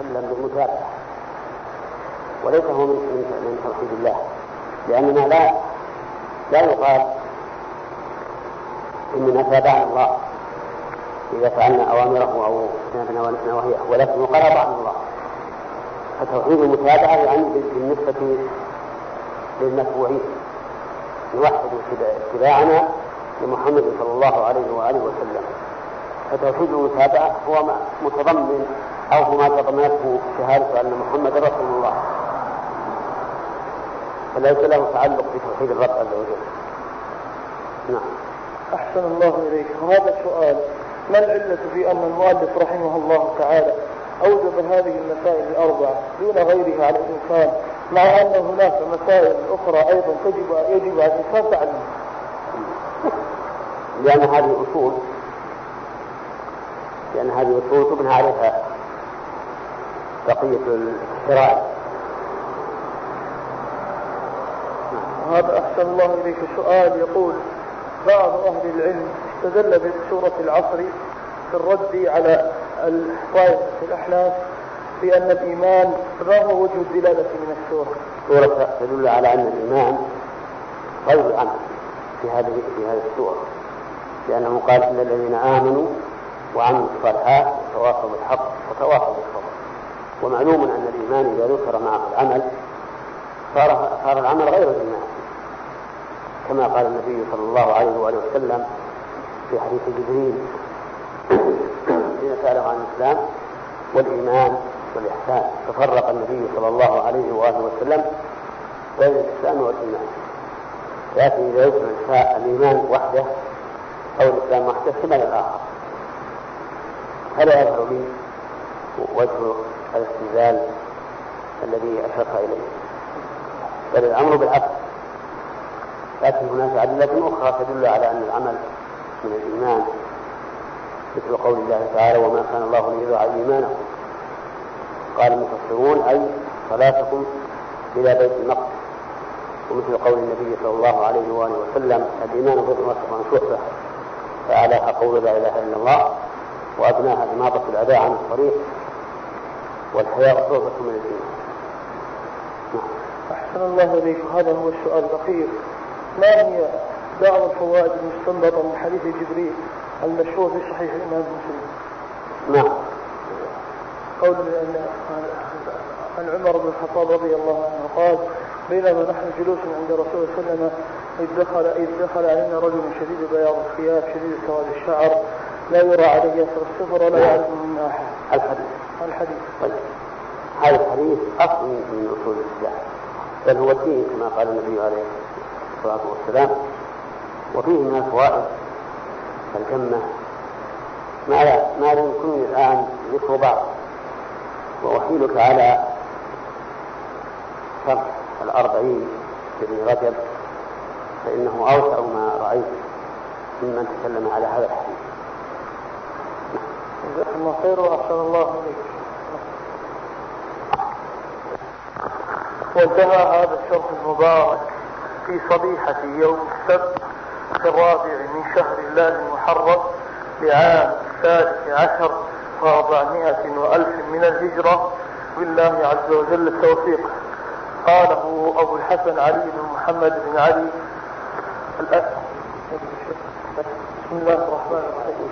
وسلم بالمتابعة. وليس هو من من توحيد الله. لأننا لا لا يقال إننا تابعنا الله. إذا فعلنا أوامره أو اجتنبنا نواهيه ولكن يقال أطعنا الله. فتوحيد المتابعة يعني بالنسبة للمتبوعين. نوحد اتباعنا لمحمد صلى الله عليه وآله وسلم. فتوحيد المتابعة هو متضمن أو ما تضمنته شهادة أن محمد رسول الله. فليس له تعلق بتوحيد الرب عز وجل. نعم. أحسن الله إليك. وهذا سؤال ما العلة في أن المؤلف رحمه الله تعالى أوجب هذه المسائل الأربعة دون غيرها على الإنسان مع أن هناك مسائل أخرى أيضا تجب يجب على الإنسان تعلمها لأن هذه أصول لأن هذه أصول تبنى عليها بقية الشرائع هذا أحسن الله إليك سؤال. يقول بعض أهل العلم استدل بسورة العصر في الرد على الطائفة الأحلاف بأن الإيمان ما هو وجه الدلالة من السورة؟ سورة تدل على أن الإيمان غير العمل في هذه في هذه السورة. لأنه قال إن الذين آمنوا وعملوا الصالحات وتواصوا بالحق وتواصوا بالصبر. ومعلوم أن الإيمان إذا ذكر معه العمل صار صار العمل غير الإيمان. كما قال النبي صلى الله عليه وآله وسلم في حديث جبريل حين سأله عن الإسلام والإيمان والإحسان تفرق النبي صلى الله عليه وآله وسلم بين الإسلام والإيمان. لكن إذا يذكر الإيمان وحده أو الإسلام وحده احتمل الآخر. فلا يظهر لي وجه الاستدلال الذي أشرت إليه. بل الأمر بالعكس لكن هناك أدلة أخرى تدل على أن العمل من الإيمان مثل قول الله تعالى وما كان الله ليضيع إيمانكم قال المفسرون أي صلاتكم إلى بيت المقدس ومثل قول النبي صلى الله عليه وآله وسلم الإيمان بضع شعبة فأعلاها قول لا إله إلا الله وأدناها إماطة الأداء عن الطريق. والحياء شعبة من الإيمان نعم. أحسن الله إليك هذا هو السؤال الأخير. ما هي بعض الفوائد المستنبطة من حديث جبريل المشهور في صحيح الإمام مسلم؟ نعم. قول عن عمر بن الخطاب رضي الله عنه قال بينما نحن جلوس عند رسول الله صلى الله عليه وسلم إذ دخل إذ دخل علينا رجل شديد بياض الثياب شديد سواد الشعر لا يرى عليه يسر السفر ولا يعرف من ناحية. الحديث. الحديث. طيب. هذا الحديث أصل من أصول الإسلام بل هو الدين كما قال النبي عليه الصلاة والسلام وفيه من الفوائد الجمة ما لا ما لا يمكنني الآن ذكر بعض وأحيلك على شرح الأربعين لابن رجب فإنه أوسع ما رأيت ممن تكلم على هذا الحديث. جزاك الله خير وأحسن الله إليك. وانتهى هذا الشرح المبارك في صبيحة يوم السبت في الرابع من شهر الله المحرم لعام الثالث عشر وأربعمائة وألف من الهجرة. بالله عز وجل التوفيق. قاله أبو الحسن علي بن محمد بن علي. بسم الله الرحمن الرحيم.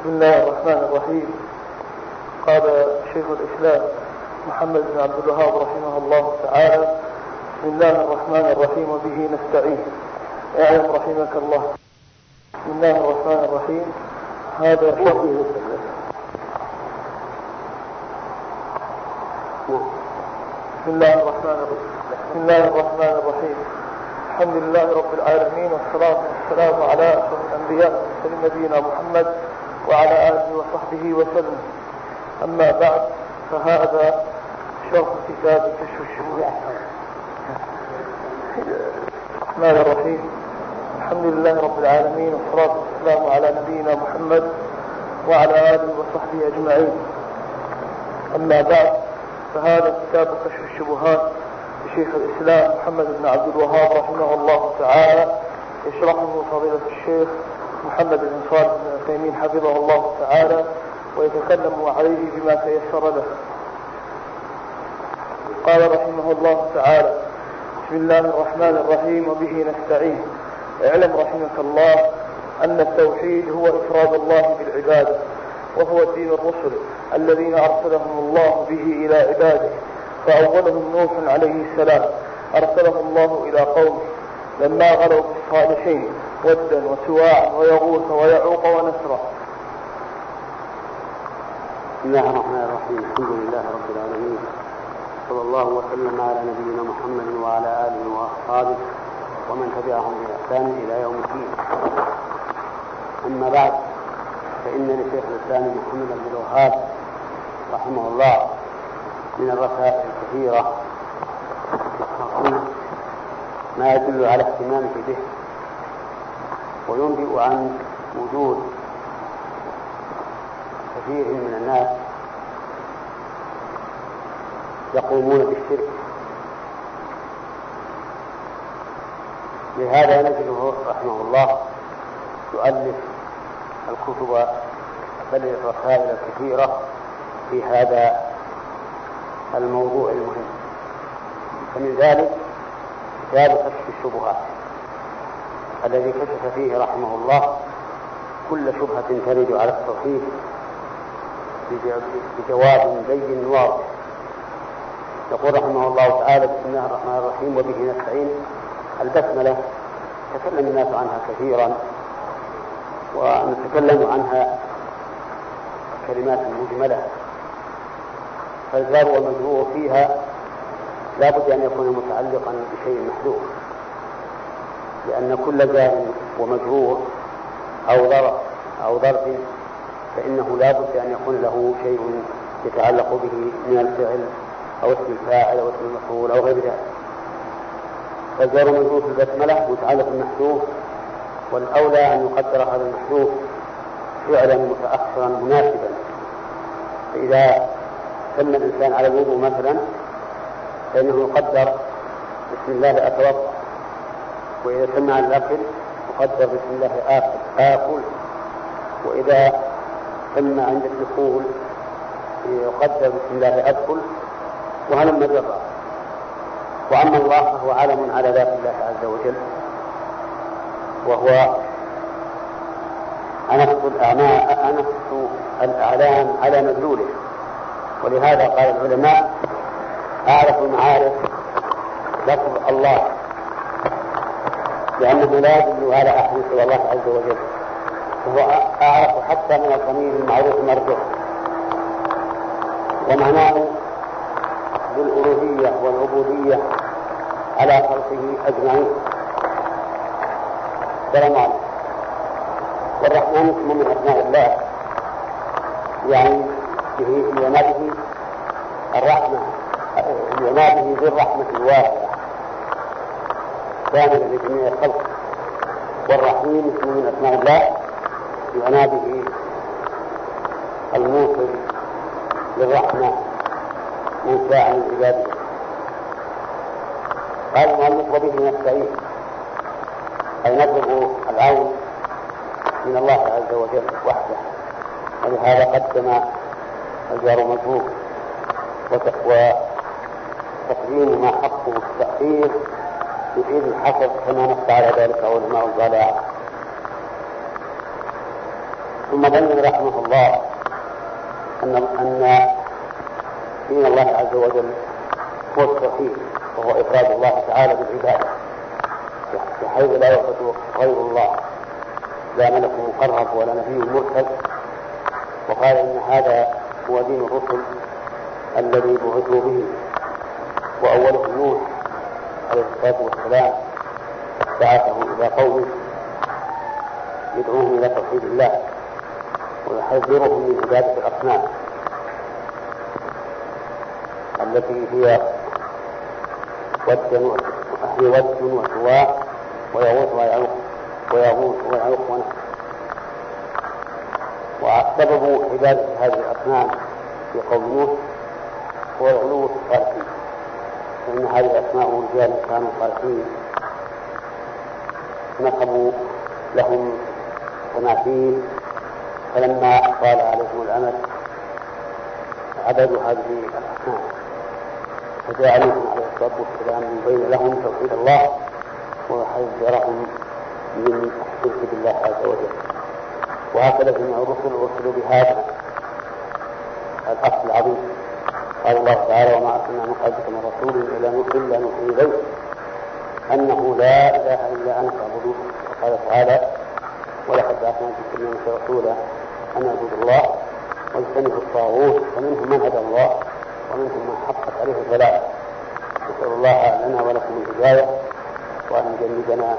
بسم الله الرحمن الرحيم. قال شيخ الإسلام محمد بن عبد الوهاب رحمه الله تعالى بسم الله الرحمن الرحيم وبه نستعين. اعلم رحمك الله. بسم الله الرحمن الرحيم. هذا شرح بسم الله الرحمن الرحيم. بسم الله الرحمن الرحيم. الحمد لله رب العالمين والصلاة والسلام على أشرف الأنبياء والمرسلين نبينا محمد وعلى آله وصحبه وسلم. أما بعد فهذا شرح كتاب كشف الشبهات الرحمن الرحيم. الحمد لله رب العالمين والصلاة والسلام على نبينا محمد وعلى آله وصحبه أجمعين. أما بعد فهذا كتاب كشف الشبهات لشيخ الإسلام محمد بن عبد الوهاب رحمه الله تعالى. يشرحه فضيلة الشيخ محمد بن صالح بن عثيمين حفظه الله تعالى ويتكلم عليه بما تيسر له. قال رحمه الله تعالى بسم الله الرحمن الرحيم وبه نستعين. اعلم رحمك الله أن التوحيد هو إفراد الله بالعبادة وهو دين الرسل الذين أرسلهم الله به إلى عباده فأولهم نوح عليه السلام. أرسله الله إلى قومه. لما غلوا بالصالحين ودا وسواعا ويغوث ويعوق ونسرا بسم الله الرحمن الرحيم. الحمد لله رب العالمين. صلى الله وسلم على نبينا محمد وعلى آله وأصحابه ومن تبعهم بإحسان إلى يوم الدين. أما بعد فإن لشيخ الإسلام محمد بن الوهاب رحمه الله من الرسائل الكثيرة. ما يدل على اهتمامه به وينبئ عن وجود كثير من الناس يقومون بالشرك. لهذا نجده رحمه الله يؤلف الكتب بل الرسائل الكثيرة في هذا الموضوع المهم. فمن ذلك كتاب كشف الشبهات الذي كشف فيه رحمه الله كل شبهة ترد على التوحيد بجواب بين واضح. يقول رحمه الله تعالى بسم الله الرحمن الرحيم وبه نستعين. البسملة تكلم الناس عنها كثيرا ونتكلم عنها كلمات مجملة. فالجار والمجرور فيها لا بد أن يكون متعلقا بشيء محذوف لأن كل جار ومجرور أو ظرف أو ظرف فإنه لا بد أن يكون له شيء يتعلق به من الفعل أو اسم الفاعل أو اسم المفعول أو غير ذلك. فالجار مجرور في البسملة متعلق بالمحذوف والأولى أن يقدر هذا المحذوف فعلا متأخرا مناسبا. فإذا سمى الإنسان على الوضوء مثلا فإنه يقدر. بسم الله أتوضأ وإذا سمع الأكل يقدر بسم الله آكل آكل وإذا سمى عند الدخول يقدر بسم الله أدخل وهلم جرا وأما الله فهو علم على ذات الله عز وجل. وهو أنص الأعمال أنص الأعلام على مدلوله ولهذا قال العلماء أعرف المعارف. لفظ الله. لأنه لا يدل على أحد سوى الله عز وجل وهو أعرف حتى من الضمير المعروف المرجوع ومعناه بالألوهية والعبودية على خلقه أجمعين. السلام عليكم. والرحمن اسم من أسماء الله. يعني به لعناده الرحمة. لعناده بالرحمة الواسعة. كاملة لجميع الخلق والرحيم اسم من أسماء الله لعناده الموصل للرحمة من شاء من عباده. قال المؤلف وبه نستعين أي نطلب العون من الله عز وجل وحده. ولهذا قدم الجار مجهول وتقديم ما حقه التأخير يفيد الحصر كما نص على ذلك علماء البلاغة ثم بين رحمه الله أن أن دين الله عز وجل هو التوحيد وهو إفراد الله تعالى بالعبادة بحيث لا يعبد غير الله. لا ملك مقرب ولا نبي مرسل. وقال إن هذا هو دين الرسل الذي بعثوا به. وأولهم نوح عليه الصلاة والسلام بعثه إلى قومه يدعوهم إلى توحيد الله ويحذرهم من عبادة الأصنام التي هي ود هي ود وسواء ويغوث ويعوق ويغوث ويعوق ونحن وسبب عبادة هذه الأصنام في قوم نوح هو الغلو في فإن هذه أسماء رجال كانوا صالحين نصبوا لهم تماثيل. فلما طال عليهم الأمل عبدوا هذه الأصنام فجاء عليهم عليه الصلاة والسلام يبين لهم توحيد الله ويحذرهم من الشرك بالله عز وجل. وهكذا جميع الرسل أرسلوا بهذا الأصل العظيم. قال الله تعالى وما أرسلنا من قبلك من رسول إلا الا نوحي اليه أنه لا إله إلا أنا فاعبدوه. وقال تعالى ولقد بعثنا في كل امه رسولا أن اعبدوا الله واجتنبوا الطاغوت فمنهم من هدى الله ومنهم من حقت عليه الضلال. نسأل الله لنا ولكم الهداية وأن يجنبنا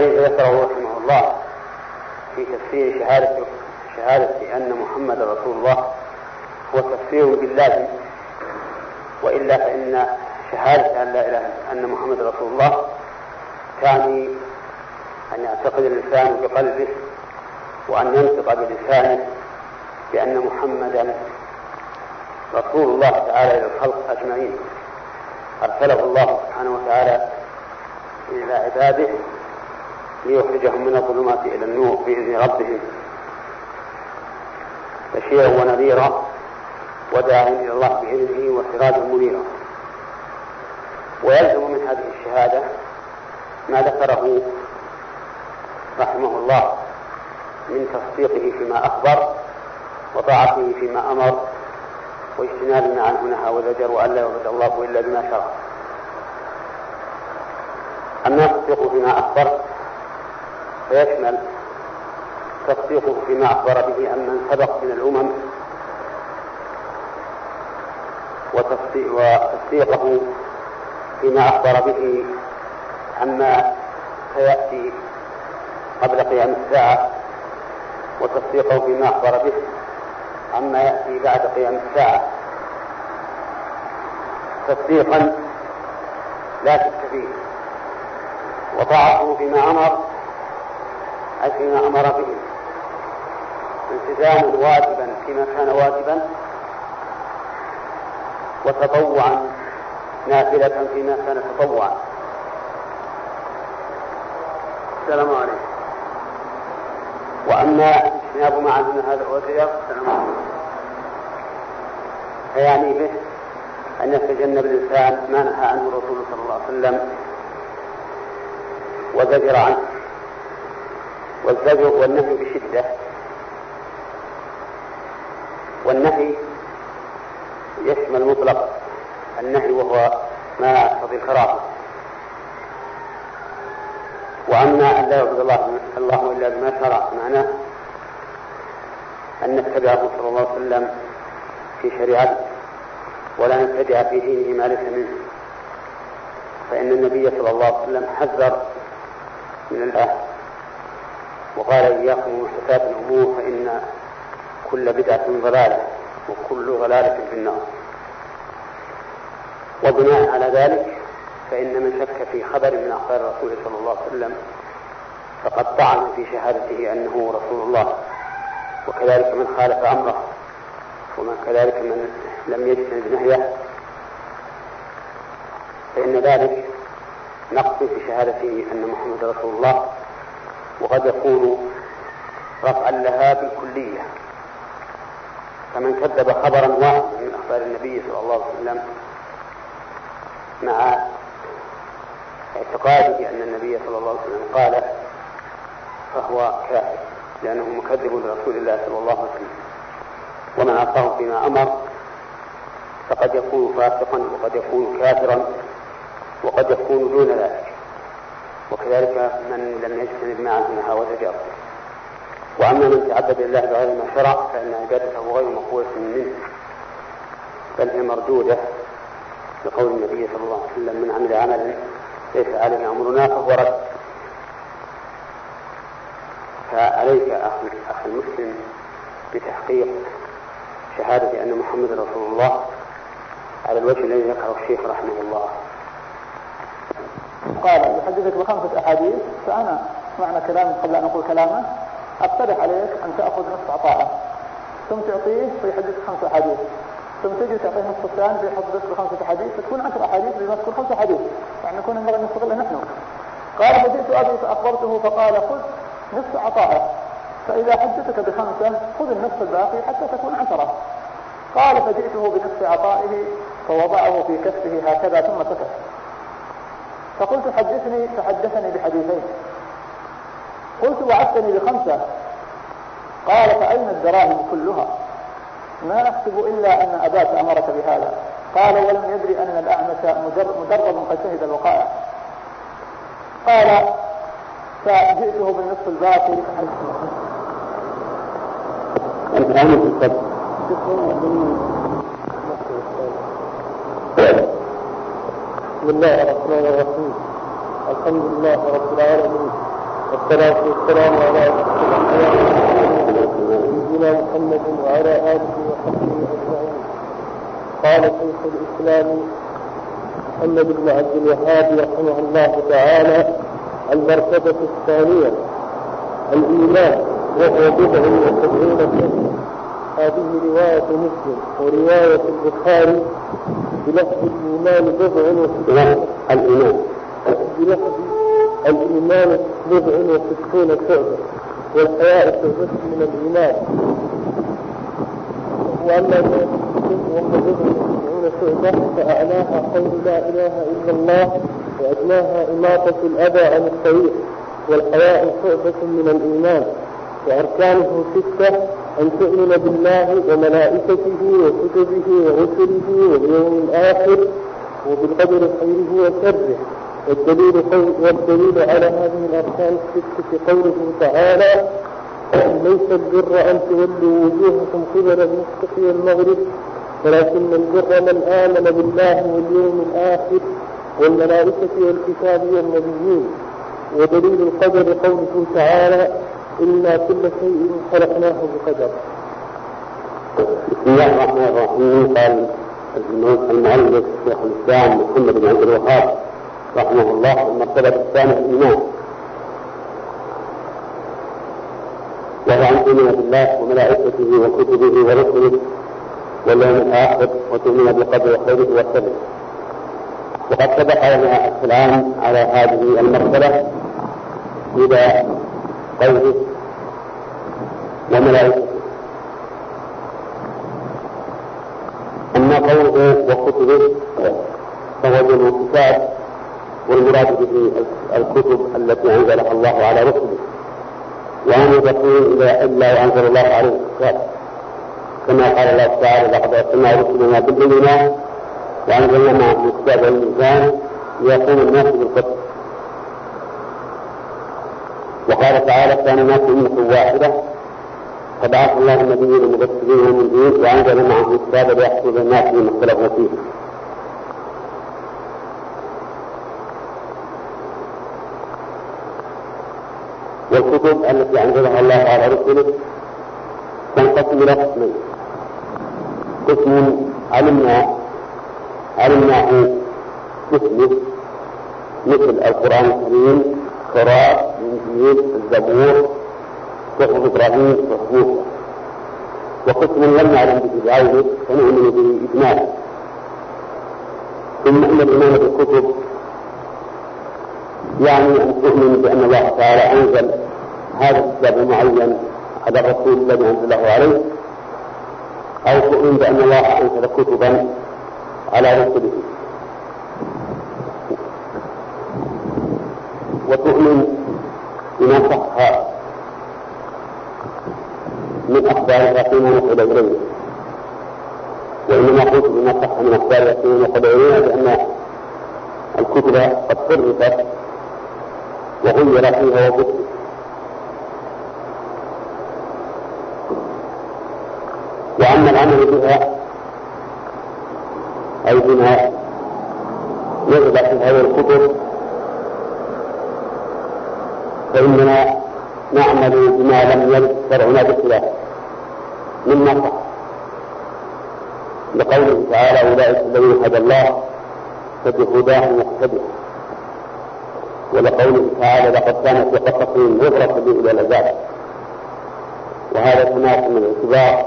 الذي ذكره رحمه الله في تفسير شهادة شهادة أن محمد رسول الله هو تفسير باللازم وإلا فإن شهادة أن لا إله أن محمد رسول الله تعني أن يعتقد الإنسان بقلبه وأن ينطق بلسانه بأن محمدا رسول الله تعالى إلى الخلق أجمعين. أرسله الله سبحانه وتعالى إلى عباده ليخرجهم من الظلمات إلى النور بإذن ربهم. بشيرا ونذيرا وداعيا إلى الله بإذنه وسراجا منيرا. ويلزم من هذه الشهادة ما ذكره رحمه الله من تصديقه فيما أخبر وطاعته فيما أمر واجتناب ما عنه نهى وزجر وأن لا يعبد الله إلا بما شرع. أما تصديقه فيما أخبر فيشمل تصديقه فيما أخبر به عن من سبق من الأمم وتصديقه فيما أخبر به عما سيأتي قبل قيام الساعة وتصديقه فيما أخبر به عما يأتي بعد قيام الساعة. تصديقا لا شك فيه. وطاعته فيما أمر أي فيما أمر به. التزاما واجبا فيما كان واجبا. وتطوعا نافلة فيما كان تطوعا. السلام عليكم. وأما اجتناب ما عزم هذا الوزير فيعني به أن يتجنب الإنسان ما نهى عنه الرسول صلى الله عليه وسلم. وزجر عنه. والزجر والنهي بشدة. والنهي يشمل مطلق النهي وهو ما يقتضي الكراهة. وأما أن لا يعبد الله الله إلا بما شرع معناه أن نتبعه صلى الله عليه وسلم في شريعته ولا نبتدع في دينه ما ليس منه. فإن النبي صلى الله عليه وسلم حذر من الله. وقال إياكم محدثات الأمور فإن كل بدعة ضلالة وكل ضلالة في النار. وبناء على ذلك فإن من شك في خبر من أخبار الرسول صلى الله عليه وسلم فقد طعن في شهادته أنه رسول الله وكذلك من خالف أمره ومن كذلك من لم يجتنب نهيه. فإن ذلك نقص في شهادته أن محمد رسول الله وقد يكون رفعا لها بالكلية فمن كذب خبرا واحدا من أخبار النبي صلى الله عليه وسلم مع اعتقاده أن النبي صلى الله عليه وسلم قال فهو كافر لأنه مكذب لرسول الله صلى الله عليه وسلم. ومن عصاه فيما أمر فقد يكون فاسقا وقد يكون كافرا وقد يكون دون ذلك. وكذلك من لم يجتنب ما نهى وزجر وأما من تعبد الله بغير ما شرع فإن عبادته غير مقبوله منه بل هي مردودة لقول النبي صلى الله عليه وسلم من عمل عملا ليس عليه أمرنا فهو رد. فعليك اخ المسلم بتحقيق شهادة أن محمد رسول الله على الوجه الذي ذكره الشيخ رحمه الله. قال يحدثك بخمسة أحاديث فأنا معنى كلام قبل أن أقول كلامه أقترح عليك أن تأخذ نصف عطاءه. ثم تعطيه فيحدثك خمسة أحاديث. ثم تجي تعطيه نصف الثاني فيحدثك بخمسة أحاديث فتكون عشر أحاديث بنذكر خمسة أحاديث. يعني نكون نبغى نستغلها نحن. قال فجئت أبي فأخبرته فقال خذ نصف عطائه فإذا حدثك بخمسة خذ النصف الباقي حتى تكون عشرة. قال فجئته بنصف عطائه فوضعه في كفه هكذا ثم سكت. فقلت حدثني فحدثني بحديثين. قلت وعدتني بخمسة. قال فأين الدراهم كلها؟ ما نحسب إلا أن أباك أمرك بهذا. قال ولم يدري أن الأعمش مدرب قد شهد الوقائع. قال فجئته بالنصف الباقي. بسم الله الرحمن الرحيم. الحمد لله رب العالمين. والصلاة والسلام على سيدنا محمد وعلى آله وصحبه أجمعين. قال شيخ الإسلام محمد بن عبد الوهاب رحمه الله تعالى المرتبة الثانية الإيمان وهو بضع وسبعون كلمة هذه رواية مسلم ورواية البخاري بلفظ الإيمان بضع وستون. الإيمان. بلفظ الإيمان بضع وستون شعبة والحياء شعبة من الإيمان. وأما وهو بضع وستون شعبة فأعلاها قول لا إله إلا الله وأدناها إماطة الأذى عن الطريق والحياء شعبة من الإيمان. وأركانه ستة أن تؤمن بالله وملائكته وكتبه ورسله واليوم الآخر وبالقدر خيره وشره. والدليل والدليل على هذه الأركان الستة قوله تعالى ليس البر أن تولوا وجوهكم قبل المشرق والمغرب ولكن البر من آمن بالله واليوم الآخر والملائكة والكتاب والنبيين. ودليل القدر قوله تعالى إنا كل شيء خلقناه بقدر. بسم الله الرحمن الرحيم. قال المؤلف شيخ الإسلام محمد بن عبد الوهاب رحمه الله المرتبة الثانية الإيمان. وهو أن تؤمن بالله وملائكته وكتبه ورسله واليوم الآخر وتؤمن بالقدر خيره وشره. وقد سبق لنا الكلام على هذه المرتبة إذا قوله وملائكته. أما قوله وكتبه فهو جمع كتاب والمراد به الكتب التي أنزلها الله على رسله. وأن تكون إلا وأنزل الله عليه الكتاب. كما قال الله تعالى لقد أرسلنا رسلنا بالبينات وأنزلنا معهم الكتاب والميزان ليقوم الناس بالقسط وقال تعالى كان الناس أمة واحدة. فبعث الله النبيين المبشرين والمنذرين وأنزل معهم الكتاب ليحكم الناس فيما اختلفوا فيه. والكتب التي أنزلها الله على رسله تنقسم إلى قسمين. قسم علمنا علمناه مثله مثل القرآن الكريم التوراة الإنجيل الزبور صحف إبراهيم صحف موسى وقسم لم نعلم به بعينه فنؤمن به إجمالا ثم أن الإيمان بالكتب يعني أن تؤمن بأن الله تعالى أنزل هذا الكتاب المعين على الرسول الذي أنزله عليه أو تؤمن بأن الله أنزل كتبا على رسله وتؤمن بما صح. من أخبارها فيما نقل إليه وإنما قلت بما صح من أخبارها فيما نقل إلينا لأن الكتب قد صرفت وغير فيها وبدت وأما العمل بها أي بما نزل في هذه الكتب فإننا نعمل بما لم يرد شرعنا بخلاف. من نصح لقوله تعالى أولئك الذين هدى الله فبهداه مقتدر ولقوله تعالى لقد كان في قصصهم عبرة لأولي الألباب. وهذا تناسب الاعتبار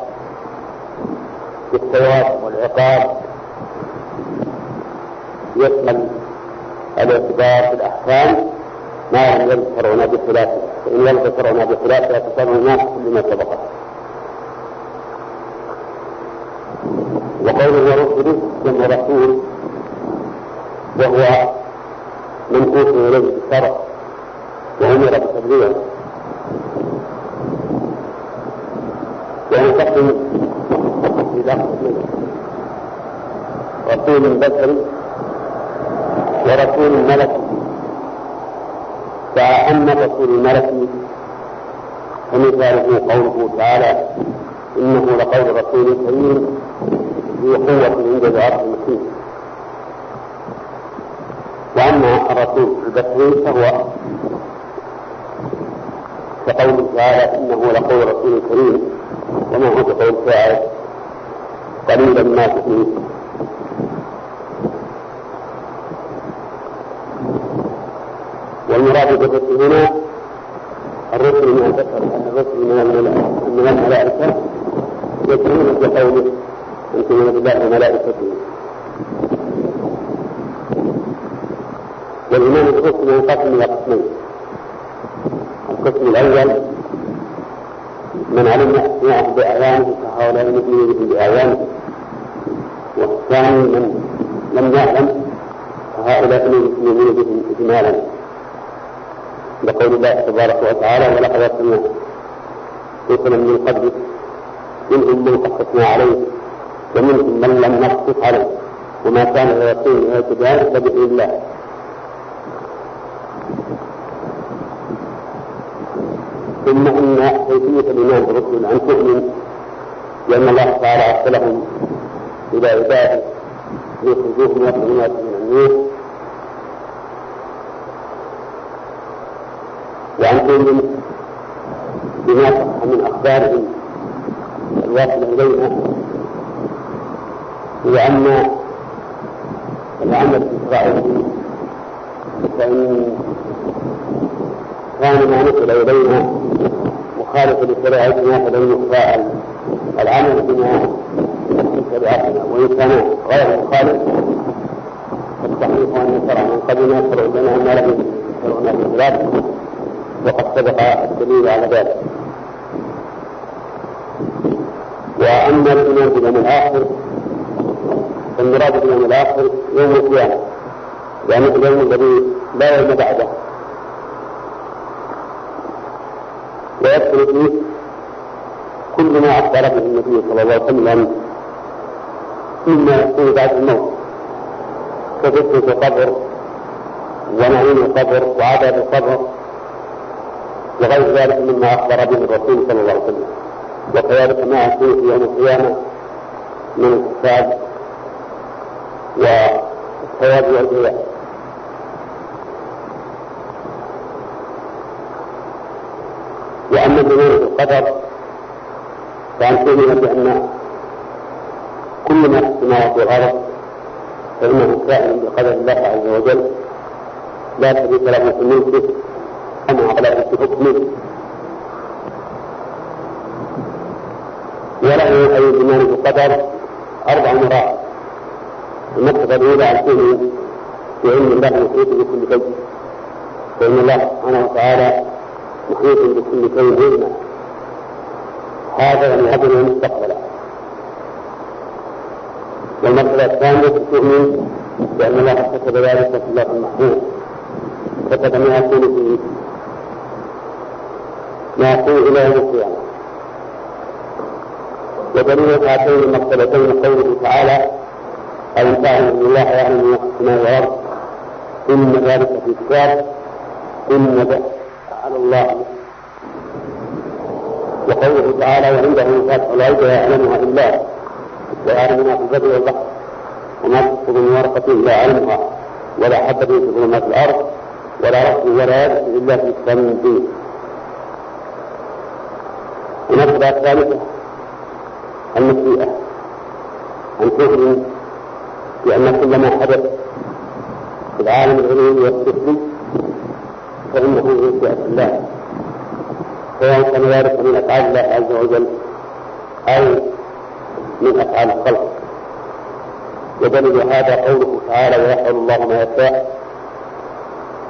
بالثواب والعقاب. يشمل الاعتبار في الأحكام. ما لم يرد شرعنا بخلافه فإن يرد شرعنا بخلافه فتصرف الناس كل ما سبقه وقوله ورسله جمع رسول وهو من أوتي إليه بالشرع وأمر بتبليغه وينتقل إلى قسمين رسول بشري ورسول ملكي فأما الرسول الملكي فمثاله قوله تعالى إنه لقول رسول كريم ذي قوة عند العرش المكين وأما الرسول البشري فهو كقوله تعالى إنه لقول رسول كريم. وما هو كقول شاعر قليلا ما تؤمنون والمراد بالرسل هنا الرسل من البشر أن الرسل من الملائكة يكونون بقوله أن تؤمن بالله وملائكته والإيمان بالرسل ينقسم إلى قسمين. القسم الأول من علم يعرف بأعيانه فهؤلاء يؤمنون به بأعيانه والثاني من لم يعلم فهؤلاء يؤمنون بهم إجمالا. لقول الله تبارك وتعالى ولقد أرسلنا رسلا من قبلك منهم من قصصنا عليه ومنهم من لم نقصص عليه وما كان لرسول ان ياتي بذلك فباذن الله. ثم إن كيفية الإيمان بالرسل ان تؤمن لأن الله تعالى أرسلهم إلى عباده ليخرجوهم من الظلمات من النور. تؤمن بما صح من أخبارهم الواصلة إلينا وأما العمل بإسرائيل فإن كان ما نقل إلينا مخالفا لشريعتنا فلن يقبل العمل بما في شريعتنا وإن كان غير مخالف فالصحيح أن شرع من قبلنا شرع لنا ما لم يشرعنا بالخلاف وقد سبق الدليل على ذلك. وأما الإيمان باليوم الآخر فالمراد باليوم الآخر يوم القيامة يعني اليوم الذي لا يوم بعده. ويدخل فيه كل ما أخبر به النبي صلى الله عليه وسلم مما يكون بعد الموت. كفتنة القبر ونعيم القبر وعذاب القبر وغير ذلك مما أخبر به الرسول صلى الله عليه وسلم. وكذلك ما يكون في يوم القيامة من الحساب والثواب والجزاء وأما الإيمان بالقدر فأن تؤمن بأن كل ما في السماوات والأرض فإنه كائن بقدر الله عز وجل. لا شريك له في ملكه. على حكمه. وله أي الإيمان بالقدر؟ أربع مرات المرتبة الأولى تؤمن بعلم الله محيط بكل شيء. فإن الله سبحانه وتعالى محيط بكل شيء علما. هذا يعني أجل مستقبلا والمرتبة الثانية تؤمن بأن الله كتب ذلك في الله المحفوظ. كتب ما يكون في يكون إلى يوم القيامة. ودليل هاتين المرتبتين قوله تعالى ألم تعلم أن الله يعلم ما في السماء والأرض إن ذلك في كتاب. إن على الله. وقوله تعالى وعنده مفاتح الغيب لا يعلمها إلا ويعلم ما في البر والبحر. وما تسقط من ورقة لا يعلمها ولا حبة في ظلمات الأرض. ولا رأس ولا يد إلا في مبين المسألة الثالثة المسيئة. أن تؤمن بأن كل ما حدث في العالم العلوي والسفلي فإنه من مشيئة الله. سواء كان ذلك من أفعال الله عز وجل أو من أفعال الخلق. ودليل هذا قوله تعالى ويفعل الله ما يشاء.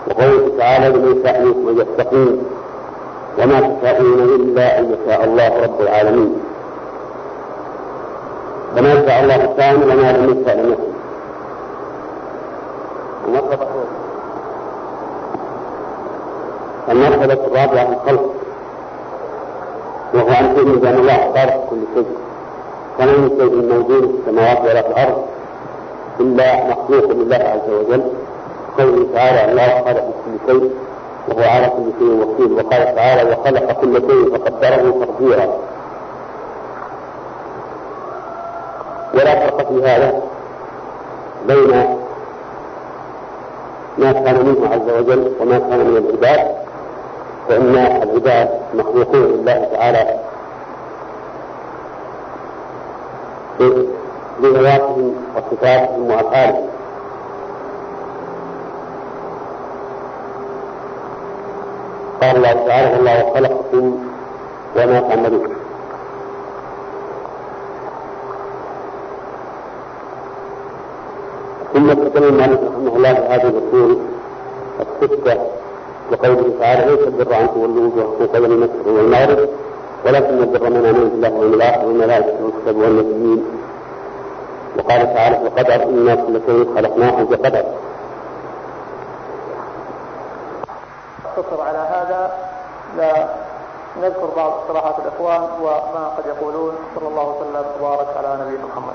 وقوله تعالى لمن يشاء منكم وما تشاءون إلا أن يشاء الله رب العالمين. فما شاء الله كان وما لم يشاء لم يكن. المرتبة الرابعة الخلق. وهو أن تؤمن بأن الله خالق كل شيء. فما من شيء موجود في السماوات ولا في الأرض إلا مخلوق لله عز وجل. قوله تعالى الله خالق كل شيء. وهو على كل شيء وكيل. وقال تعالى وخلق كل شيء فقدره تقديرا. ولا فرق في هذا بين ما كان منه عز وجل وما كان من العباد فإن العباد مخلوقون لله تعالى بذواتهم وصفاتهم وأفعالهم. قال الله تعالى والله خلقكم وما تعملون ثم استدل المؤلف رحمه الله في هذه الاصول السته وقوله تعالى ليس البر أن تولوا وجوهكم قبل المشرق والمغرب ولكن البر من آمن الآخر والملائكة والكتاب والنبيين وقال تعالى القدر أنا كل شيء خلقناه بقدر اقتصر على هذا لا نذكر بعض اقتراحات الإخوان وما قد يقولون. صلى الله وسلم وبارك على نبينا محمد.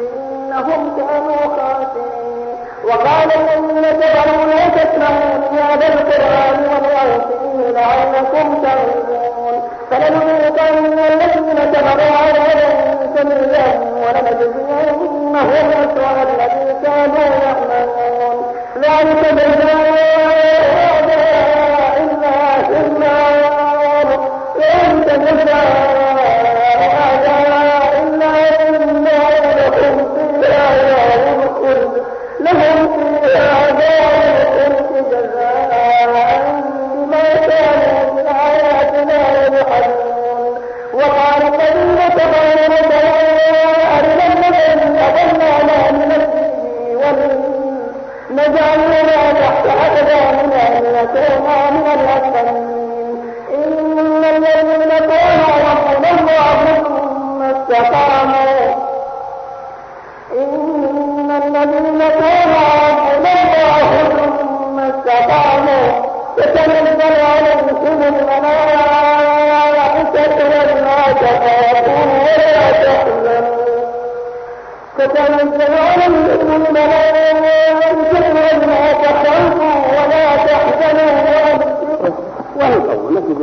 إنهم كانوا خاسرين. وقال الذين كفروا لا تسمعوا لهذا القرآن والغوا لعلكم تعلمون. فلنذيقن الذين كفروا عذابا سميا ولنجزينهم أسوأ الذي كانوا يعملون. ذلك جزاء أعداء الله النار ذلك جزاء لهم فيها دار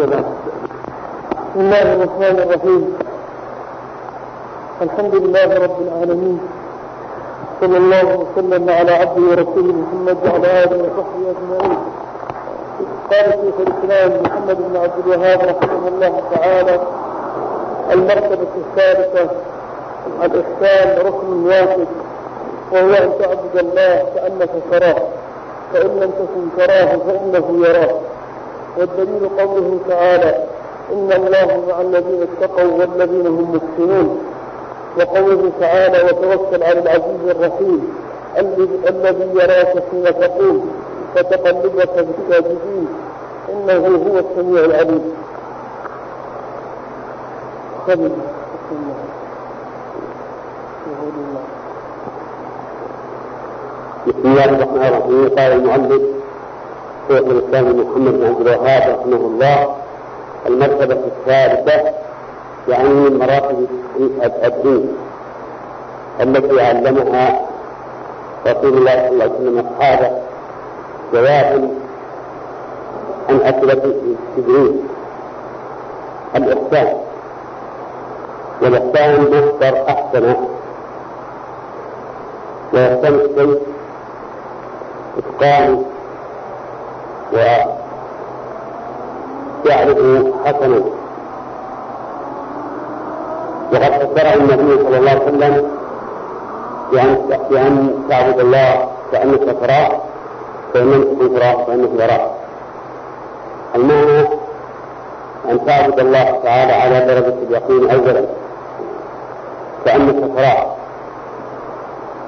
بسم الله الرحمن الرحيم. الحمد لله رب العالمين. صلى الله وسلم على عبده ورسوله محمد وعلى آله وصحبه أجمعين. قال شيخ الإسلام محمد بن عبد الوهاب رحمه الله تعالى المرتبة الثالثة الإحسان ركن واحد وهو أن تعبد الله كأنك تراه فإن لم تكن تراه فإنه يراه والدليل قوله تعالى ان الله مع الذين اتقوا والذين هم محسنون. وقوله تعالى وتوكل على العزيز الرحيم الذي يراك حين تقوم فتقلبك في الساجدين إنه هو السميع العليم. بسم الله الرحمن الرحيم. قال المؤلف شيخ الإسلام محمد بن عبد الوهاب رحمه الله المرتبه الثالثه يعني من مراتب الدين التي علمها رسول الله صلى الله عليه وسلم أصحابه جواب عن أسئلة جبريل الإحسان. والإحسان مصدر أحسن. ويحسن الشيء إتقان ويعرف حسنا وقد فسره النبي صلى الله عليه وسلم بأن بأن تعبد الله كأنك تراه فإن تكن تراه فإنه يراك المعنى أن تعبد الله تعالى على درجة اليقين أولا كأنك تراه.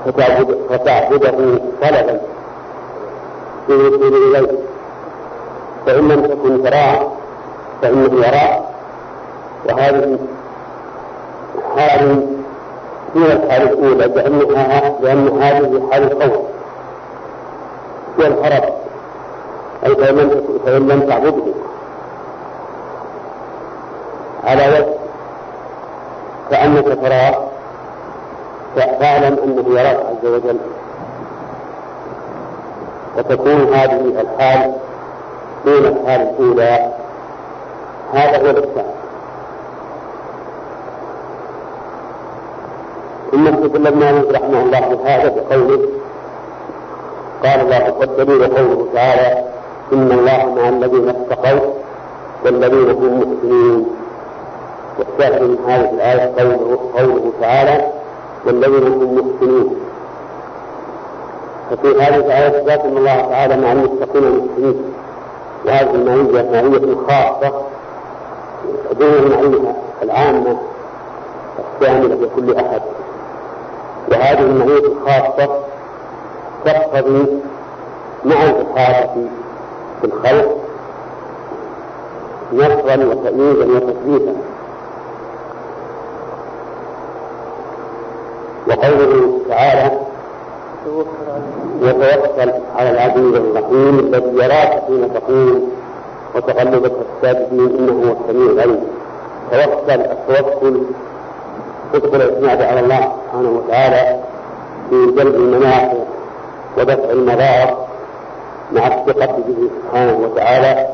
فتعبد فتعبده طلبا. في الوصول إليه. فإن لم تكن تراه فإنه يراك وهذه حال دون الحال الأولى لأنها لأن هذه حال الخوف والهرب. أي فإن لم فإن لم تعبده. على وجه كأنك تراه فاعلم أنه يراك عز وجل. وتكون هذه الحال دون الحال الأولى. هذا هو الإحسان. ثم ابن مالك رحمه الله بهذا بقوله قال الله والدليل قوله تعالى إن الله مع الذين اتقوا والذين هم محسنون. والشاهد من هذه الآية قوله, قوله تعالى والذين هم محسنون. ففي هذه الآية إثبات أن الله تعالى مع المتقين المحسنين. وهذه المعية معية خاصة دون المعية العامة الشاملة لكل أحد. وهذه المعية الخاصة تقتضي مع الإحاطة في الخلق نصرا وتأييدا وتثبيتا. وقوله تعالى وتوكل على العزيز الرحيم الذي يراك حين تقوم وتقلبك الساجدين إنه هو السميع العليم. توكل التوكل. تدخل الاعتماد على الله سبحانه وتعالى في جلب المنافع ودفع المضار مع الثقة به سبحانه وتعالى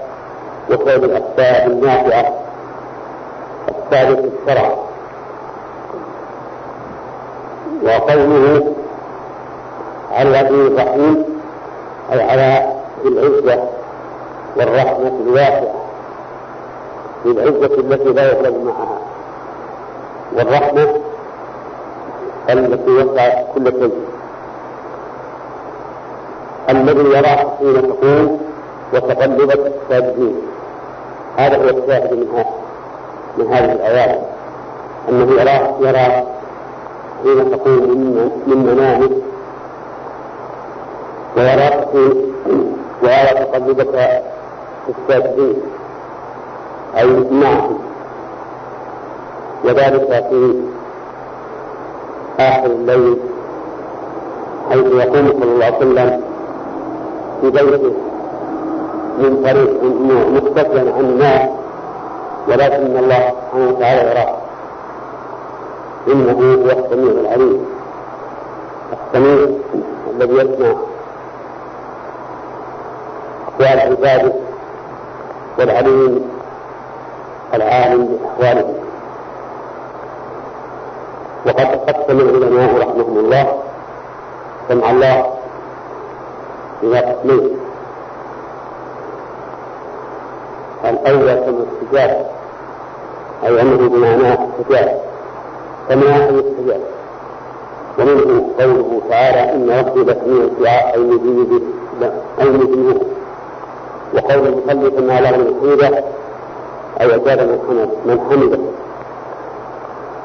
وفعل الأسباب النافعة. في الشرع. وقوله على العزيز الرحيم أي على العزة والرحمة الواسعة في العزة التي لا يغلب معها. والرحمة التي وسعت كل شيء. الذي يراك حين تقوم وتقلبك الساجدين. هذا هو الشاهد من من هذه الآيات. أنه يراك يراك حين تقوم من منامك ويراك ويرى تقلبك في الساجدين أي معه وذلك في آخر الليل حيث يقوم صلى الله عليه وسلم في بيته من طريق مختفيا عن الناس ولكن الله سبحانه وتعالى يراه. إنه هو السميع العليم. السميع الذي يسمع أقوال عباده والعليم العالم بأحوالهم وقد قسم العلماء رحمهم الله سمع الله إلى قسمين الأول كما استجاب أي أنه بمعنى استجاب. كما أن استجاب؟ ومنه قوله تعالى إن ربي لسميع الدعاء أي مجيب أي مجيب وقول المخلف ما له حيلة أي أجاب من حمد من حمده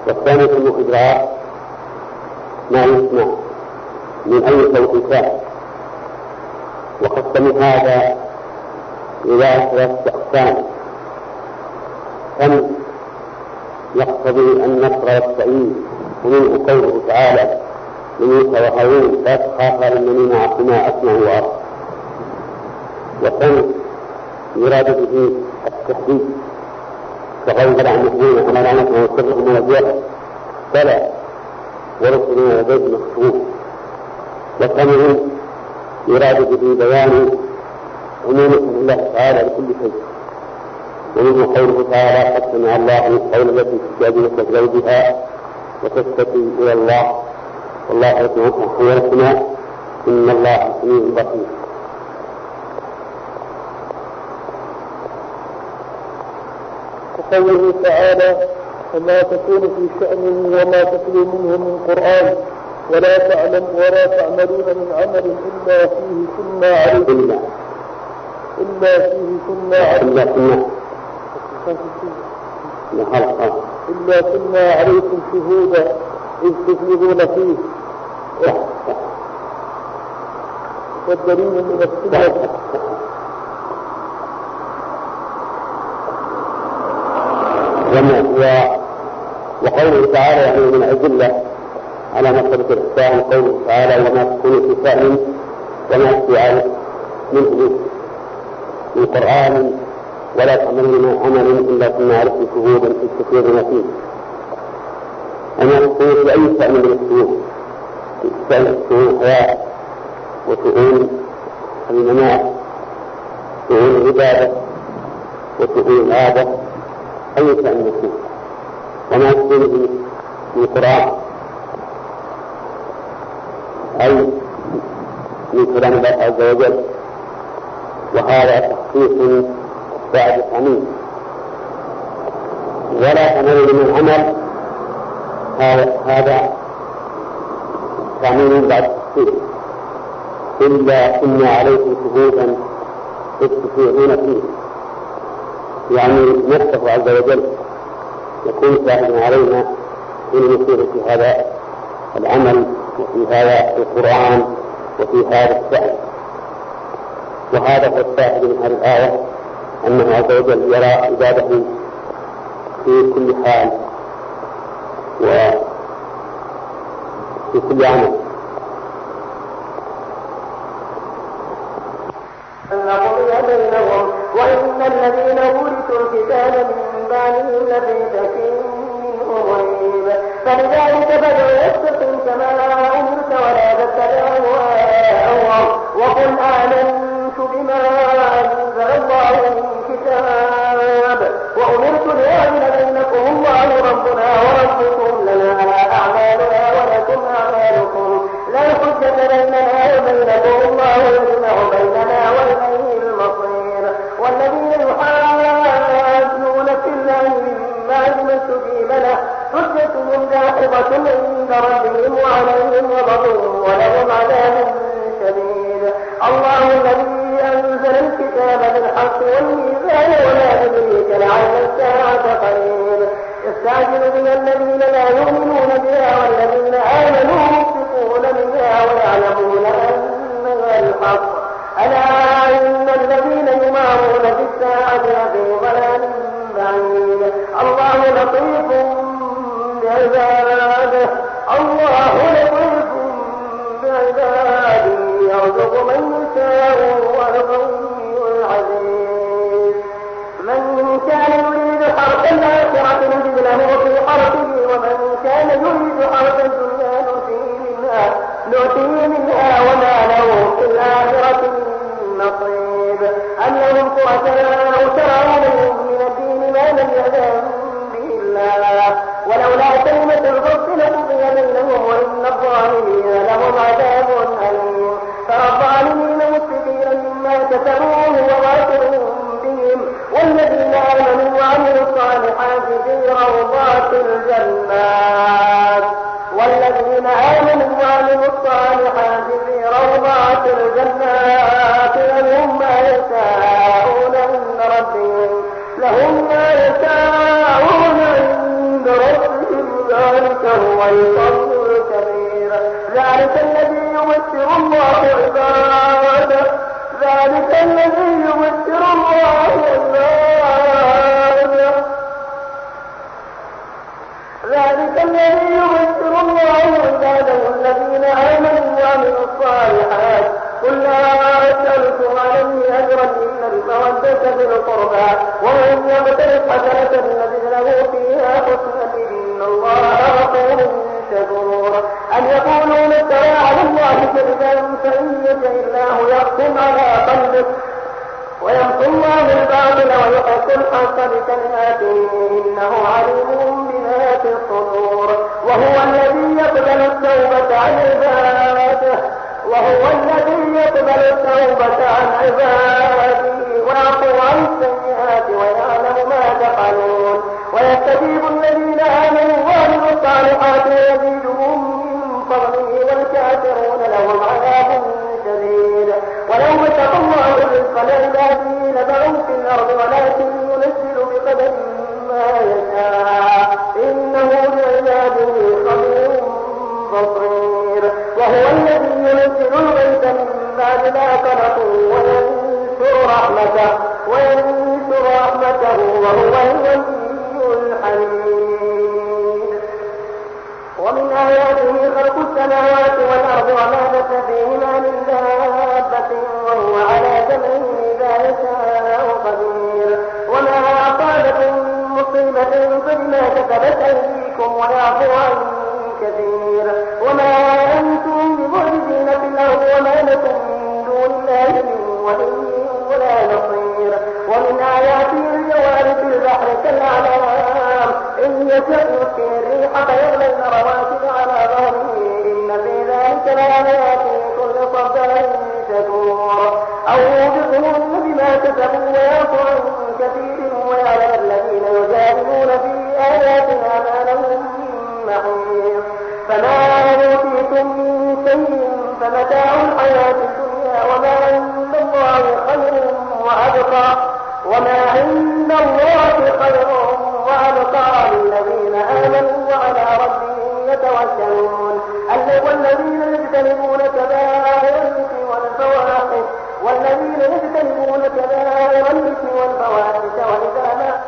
والثاني أنه إدراك ما يسمع من أي صوت كان. وقسم هذا إلى ثلاثة أقسام كم يقتضي النصر والتأييد ومنه قوله تعالى لموسى وهارون لا تخافا إنني معكما أسمع وأرى. وكم يراد به التحديد فقد عن المسلمين على لعنتهم وسرهم وجوه بلى ورسلنا لديه مكتوب وكمل يراد به بيان عموم الله تعالى لكل شيء. ومنه قوله تعالى قد سمع الله قول التي تجادلك زوجها وتشتكي إلى الله. والله يسمع حوالتنا إن الله سميع بصير. وقوله تعالى وما تكون في شأن وما تتلو منه من قرآن ولا تعلم ولا تعملون من عمل إلا فيه كنا عليكم إلا فيه كنا عليكم إلا كنا عليكم شهودا إذ تفيضون فيه. والدليل من السنة. وقوله تعالى يعني من أدلة على مسألة الإحسان قوله تعالى وما تكون في شأن وما تفعل منه من قرآن ولا تعملون من عمل إلا كنا عليكم شهودا في كثير فيه أما تكون في أي شأن من الشؤون شأن شؤون الحياة وشؤون الممات شؤون العبادة وشؤون العادة. أي من الشؤون وما تكون في القرآن. أي من كلام الله عز وجل. وهذا تخصيص بعد تعميم ولا تمل من عمل. هذا تعميم بعد تخصيص إلا كنا عليكم شهودا تستطيعون فيه. يعني نفسه عز وجل يكون شاهدا علينا في نسير في هذا العمل وفي هذا القرآن وفي هذا الشأن وهذا هو الشاهد من هذه الآية أنه عز وجل يرى عباده في كل حال وفي كل عمل. فلذلك فادع واستقم كما أمرت ولا تتبع أهواءهم وقل آمنت بما أنزل الله من كتاب. وأمرت لأعمل بينكم الله ربنا وربكم لنا أعمالنا ولكم أعمالكم. لا حجة بيننا داحضة عند ربهم وعليهم غضب ولهم عذاب شديد. الله الذي أنزل الكتاب بالحق والميزان ولا يدريك لعل الساعة قريب. يستعجل بها الذين لا يؤمنون بها والذين آمنوا مشفقون منها ويعلمون أنها الحق. ألا إن الذين يمارون في الساعة لفي ضلال بعيد. الله لطيف بعباده الله لطيف بعباده يرزق من يشاء والقوي العزيز. من كان يريد حرث الآخرة نجد له في حرثه ومن كان يريد حرث الدنيا نؤتيه منها نؤتيه منها وما له في الآخرة نصيب. أم لهم شركاء شرعوا لهم من الدين ما لم يأذن به الله؟ ولولا كلمة الفصل لقضي بينهم وإن الظالمين لهم عذاب أليم. ترى الظالمين مشفقين مما كسبوا وهو بهم. والذين آمنوا وعملوا الصالحات في روضات الجنات. والذين آمنوا وعملوا الصالحات في روضات الجنات لهم ما يشاءون عند ربهم. لهم ما يشاءون ذلك هو الفضل الكبير. ذلك الذي يمثل الله عباده. ذلك الذي يمثل الله عباده. ذلك الذي يمثل الله عباده. الذين آمنوا وعملوا الصالحات. قل لا أسألكم عليه أجرا إلا المودة في القربى. ومن يبتغي حسنة الذي وتوكل إن الله غفور شكور. أم يقولون افترى على الله كذبا فإن يشاء الله يختم على قلبك ويمحو الله الباطل ويحق الحق بكلماته إنه عليم بذات الصدور. وهو الذي يقبل التوبة عن عباده. وهو الذي يقبل التوبة عن عباده. ويعفو عن السيئات ويعلم ما تفعلون. ويستجيب الذين آمنوا وعملوا الصالحات ويزيدهم من فضله والكافرون لهم عذاب شديد. ولو اتقوا الله الرزق لعباده لبعوا في الأرض ولكن ينزل بقدر ما يشاء. إنه بعباده خبير بصير. وهو الذي ينزل الغيث من بعد ما قنطوا وينشر رحمته وينشر رحمته وهو الولي ومن آياته خلق السماوات والأرض وما بث فيهما من دابة وهو على جمعه إذا يشاء قدير. وما أصابكم مصيبة فبما كسبت أيديكم ويعفو عن كثير. وما أنتم بمعجزين في الأرض وما لكم من دون الله من ولي. البحر كالأعلام إن يشأ يسكن الريح فيغلن رواكب على ظهره إن في ذلك لآيات كل صبر شكور أو يوبقهن بما كسبوا ويعفو عن كثير ويعلم الذين يجادلون في آياتنا ما لهم من محيص فما أوتيتم من شيء فمتاع الحياة الدنيا وما عند الله خير وأبقى. وما عند الله خير وأبقى للذين آمنوا وعلى ربهم يتوكلون. والذين يجتنبون كبائر الإثم والفواحش والذين يجتنبون كبائر الإثم والفواحش وإذا ما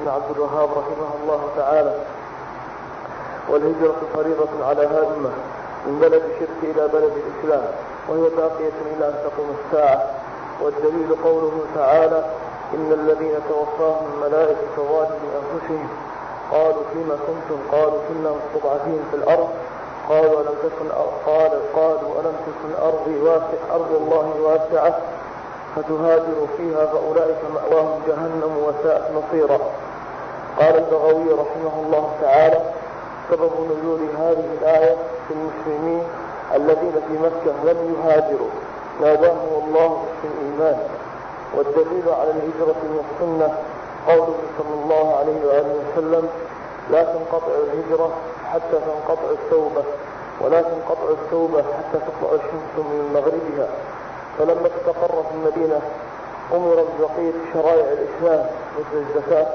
ابن عبد الوهاب رحمه الله تعالى. والهجرة فريضة على هامة من بلد الشرك إلى بلد الإسلام وهي باقية إلى أن تقوم الساعة. والدليل قوله تعالى إن الذين توفاهم الملائكة ظالمي أنفسهم قالوا فيما كنتم؟ قالوا كنا مستضعفين في الأرض. قالوا ألم تكن قال قالوا ألم تكن أرضي واسع أرض الله واسعة فتهاجروا فيها فأولئك مأواهم جهنم وساءت مصيرا. قال البغوي رحمه الله تعالى سبب نزول هذه الآية في المسلمين الذين في مكة لم يهاجروا. ناداهم الله في الإيمان. والدليل على الهجرة من السنة قوله صلى الله عليه وآله وسلم لا تنقطع الهجرة حتى تنقطع التوبة ولا تنقطع التوبة حتى تطلع الشمس من مغربها. فلما استقر في المدينة أمر ببقية شرائع الإسلام مثل الزكاة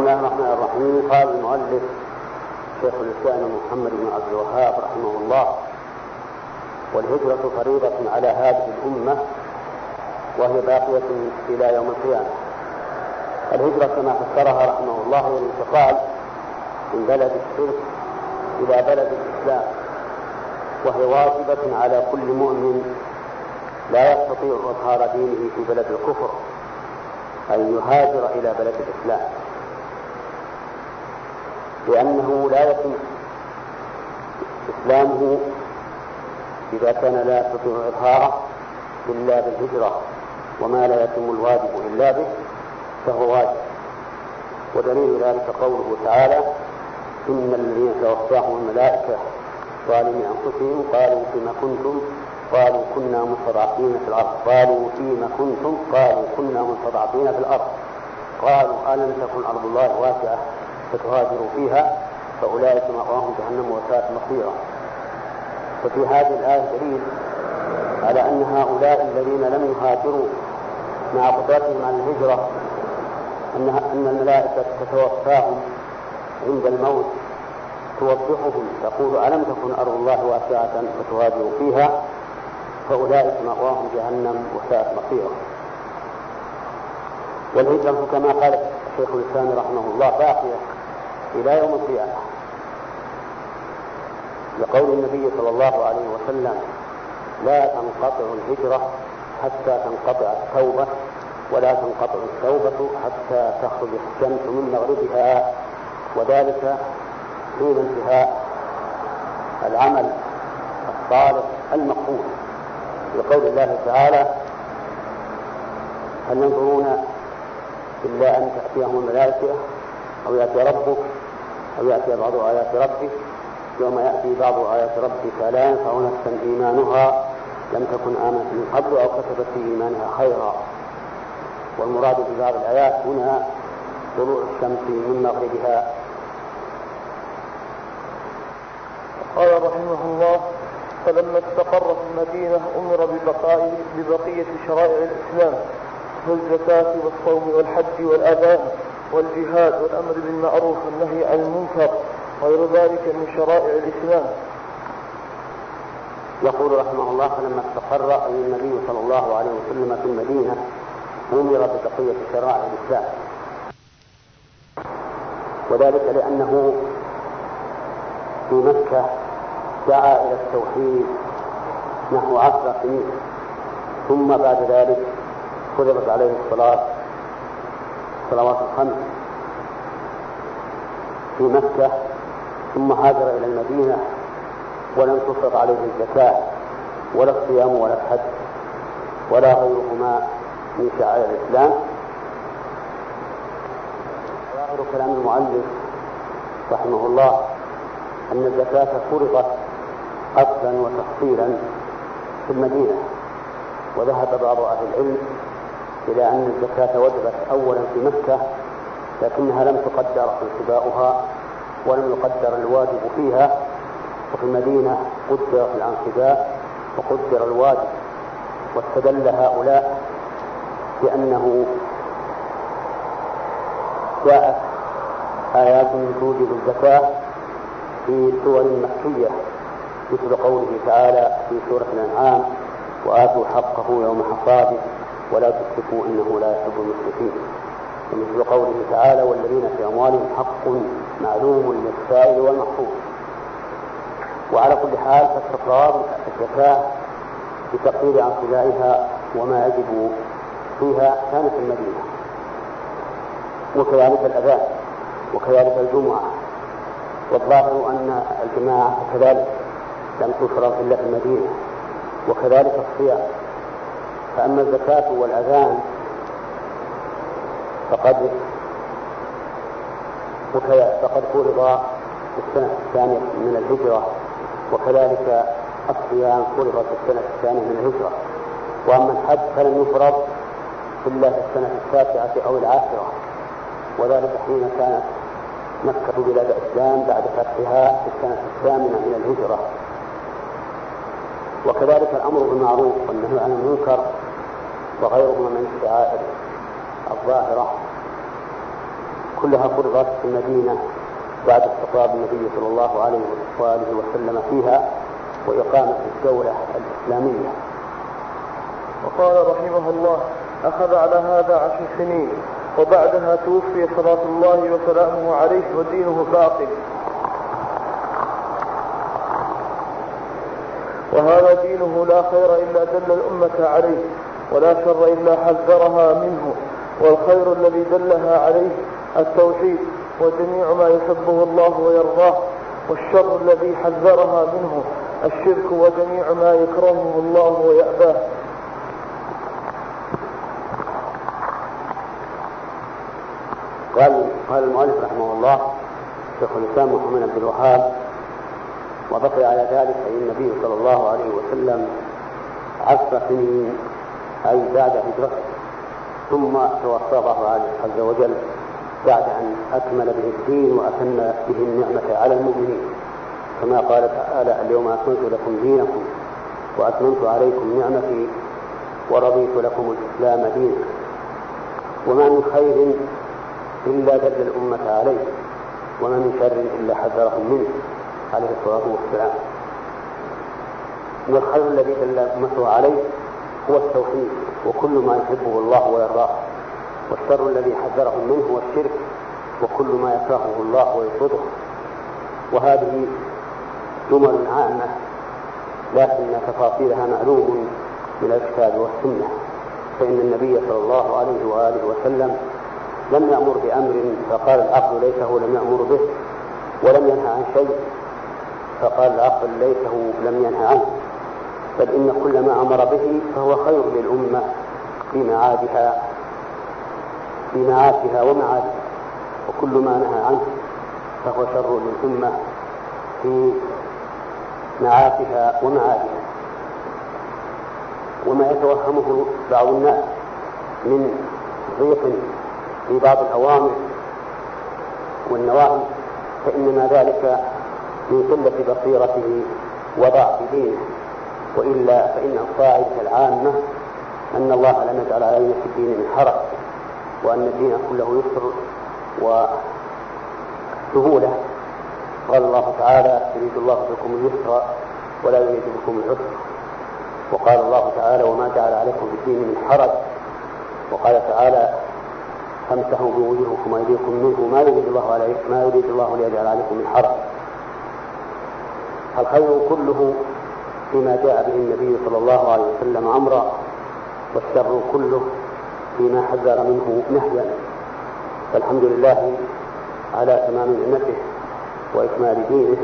بسم الله الرحمن الرحيم. قال المؤلف شيخ الإسلام محمد بن عبد الوهاب رحمه الله والهجرة فريضة على هذه الأمة وهي باقية إلى يوم القيامة. الهجرة كما فسرها رحمه الله هي الانتقال من بلد الشرك إلى بلد الإسلام وهي واجبة على كل مؤمن لا يستطيع إظهار دينه في بلد الكفر أن يهاجر إلى بلد الإسلام. لأنه لا يتم إسلامه إذا كان لا يستطيع إظهاره إلا بالهجرة وما لا يتم الواجب إلا به فهو واجب. ودليل ذلك قوله تعالى إن الذين توفاهم الملائكة ظالمي أنفسهم قالوا فيما كنتم؟ قالوا كنا مستضعفين في الأرض. قالوا فيما كنتم؟ قالوا كنا مستضعفين في الأرض. قالوا ألم تكن أرض الله واسعة فتهاجروا فيها فأولئك مأواهم جهنم وساءت مصيرا وفي هذه الآية دليل على أن هؤلاء الذين لم يهاجروا مع قدرتهم على الهجرة أن الملائكة تتوفاهم عند الموت توضحهم تقول ألم تكن أرض الله واسعة فتهاجروا فيها؟ فأولئك مأواهم جهنم وساءت مصيرا والهجرة كما قال شيخ الإسلام رحمه الله باقية. إلى يوم القيامة. لقول النبي صلى الله عليه وسلم لا تنقطع الهجرة حتى تنقطع التوبة ولا تنقطع التوبة حتى تخرج الشمس من مغربها. وذلك حين انتهاء العمل الصالح المقبول. لقول الله تعالى هل ينظرون إلا أن تأتيهم الملائكة أو يأتي ربك يأتي بعض آيات ربك يوم يأتي بعض آيات ربك لا ينفع نفسا إيمانها لم تكن آمنت من قبل أو كتبت في إيمانها خيرا. والمراد في بعض الآيات هنا طلوع الشمس من مغربها. قال رحمه الله فلما استقر في المدينة أمر ببقاء ببقية شرائع الإسلام والزكاة والصوم والحج والأذان والجهاد والأمر بالمعروف والنهي عن المنكر غير ذلك من شرائع الإسلام. يقول رحمه الله فلما استقر أي النبي صلى الله عليه وسلم في المدينة أمر ببقية شرائع الإسلام. وذلك لأنه في مكة دعا إلى التوحيد نحو عشر سنين. ثم بعد ذلك فرضت عليه الصلاة الصلوات الخمس في مكة ثم هاجر إلى المدينة ولم تفرض عليه الزكاة ولا الصيام ولا الحج ولا غيرهما من شعائر الإسلام. ظاهر كلام المؤلف رحمه الله أن الزكاة فرضت أصلا وتفصيلا في المدينة وذهب بعض أهل العلم إلى أن الزكاة وجبت أولا في مكة لكنها لم تقدر انصباؤها ولم يقدر الواجب فيها وفي المدينة قدر في الانصباء وقدر الواجب واستدل هؤلاء بأنه جاءت آيات توجب الزكاة في سور مكية مثل قوله تعالى في سورة الأنعام وآتوا حقه يوم حصاده ولا تسرفوا إنه لا يحب المسرفين ومثل قوله تعالى والذين في أموالهم حق معلوم للسائل والمحفوظ وعلى كل حال فاستقرار الزكاة بتقدير انصبائها وما يجب فيها كان في المدينة. وكذلك الأذان وكذلك الجمعة. والظاهر أن الجماعة كذلك لم تفرض إلا في المدينة وكذلك الصيام. فأما الزكاة والأذان فقد فقد فرض في السنة الثانية من الهجرة وكذلك الصيام فرض في السنة الثانية من الهجرة. وأما الحج فلم يفرض إلا في السنة التاسعة أو العاشرة. وذلك حين كانت مكة بلاد الإسلام بعد فتحها في السنة الثامنة من الهجرة. وكذلك الأمر بالمعروف والنهي عن المنكر وغيرهما من الشعائر الظاهرة. كلها فرضت في المدينة بعد استقرار النبي صلى الله عليه وآله وسلم فيها وإقامة الدولة الإسلامية. وقال رحمه الله أخذ على هذا عشر سنين وبعدها توفي صلاة الله وسلامه عليه ودينه باقي وهذا دينه لا خير إلا دل الأمة عليه. ولا شر إلا حذرها منه والخير الذي دلها عليه التوحيد وجميع ما يحبه الله ويرضاه والشر الذي حذرها منه الشرك وجميع ما يكرهه الله ويأباه. قال قال المؤلف رحمه الله شيخ الإسلام محمد بن الوهاب وبقي على ذلك اي النبي صلى الله عليه وسلم عشر سنين اي بعد هجرته. ثم توفى الله عز وجل بعد أن أكمل به الدين وأتم به النعمة على المؤمنين. كما قال تعالى اليوم أكملت لكم دينكم وأتممت عليكم نعمتي ورضيت لكم الإسلام دينا. وما من خير إلا دل الأمة عليه وما من شر إلا حذرهم منه عليه الصلاة والسلام. والخير الذي دل أمته عليه هو التوحيد وكل ما يحبه الله ويرضاه والشر الذي حذرهم منه هو الشرك وكل ما يكرهه الله ويبغضه وهذه جمل عامة لكن تفاصيلها معلوم من الكتاب والسنة. فإن النبي صلى الله عليه وآله وسلم لم يأمر بأمر فقال العقل ليته لم يأمر به ولم ينهى عن شيء فقال العقل ليته لم ينهى عنه. بل إن كل ما أمر به فهو خير للأمة في معادها في معاشها ومعادها وكل ما نهى عنه فهو شر للأمة في معاشها ومعادها. وما يتوهمه بعض الناس من ضيق في بعض الأوامر والنواهي فإنما ذلك من قلة بصيرته وضعف دينه. وإلا فإن القاعدة العامة أن الله لم يجعل علينا في الدين من حرج وأن الدين كله يسر وسهولة. قال الله تعالى يريد الله بكم اليسر ولا يريد بكم العسر. وقال الله تعالى وما جعل عليكم في الدين من حرج. وقال تعالى فامسحوا بوجوهكم وأيديكم منه ما يريد الله عليك ما يريد الله ليجعل عليكم من حرج. الخير كله فيما جاء به النبي صلى الله عليه وسلم أمرا والشر كله فيما حذر منه نهيا. فالحمد لله على تمام نعمته وإكمال دينه.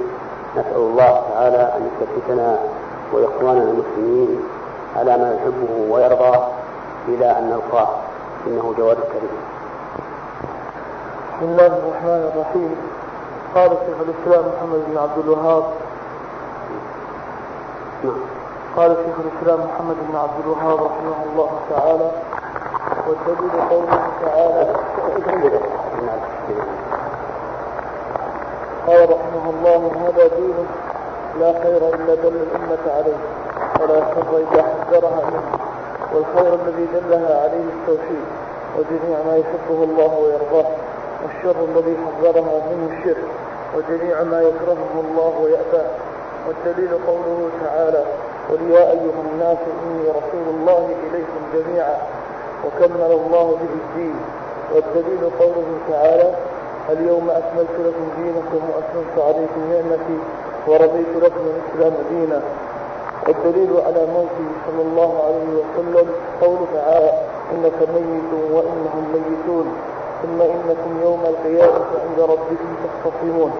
نسأل الله تعالى أن يثبتنا وإخواننا المسلمين على ما يحبه ويرضاه إلى أن نلقاه. إنه جواد كريم. بسم الله الرحمن الرحيم. قال شيخ الإسلام محمد بن عبد الوهاب قال شيخ الإسلام محمد بن عبد الوهاب رحمه الله تعالى والدليل قوله تعالى قال رحمه الله هذا دين لا خير إلا دل الأمة عليه ولا شر إلا حذرها منه والخير الذي دلها عليه التوحيد وجميع ما يحبه الله ويرضاه والشر الذي حذرها منه الشرك وجميع ما يكرهه الله ويأباه والدليل قوله تعالى قل يا أيها الناس إني رسول الله إليكم جميعا وكمل الله به الدين. والدليل قوله تعالى اليوم أكملت لكم دينكم وأتممت عليكم نعمتي ورضيت لكم الإسلام دينا. والدليل على موته صلى الله عليه وسلم قوله تعالى إنك ميت وإنهم ميتون. ثم إنكم يوم القيامة عند ربكم تختصمون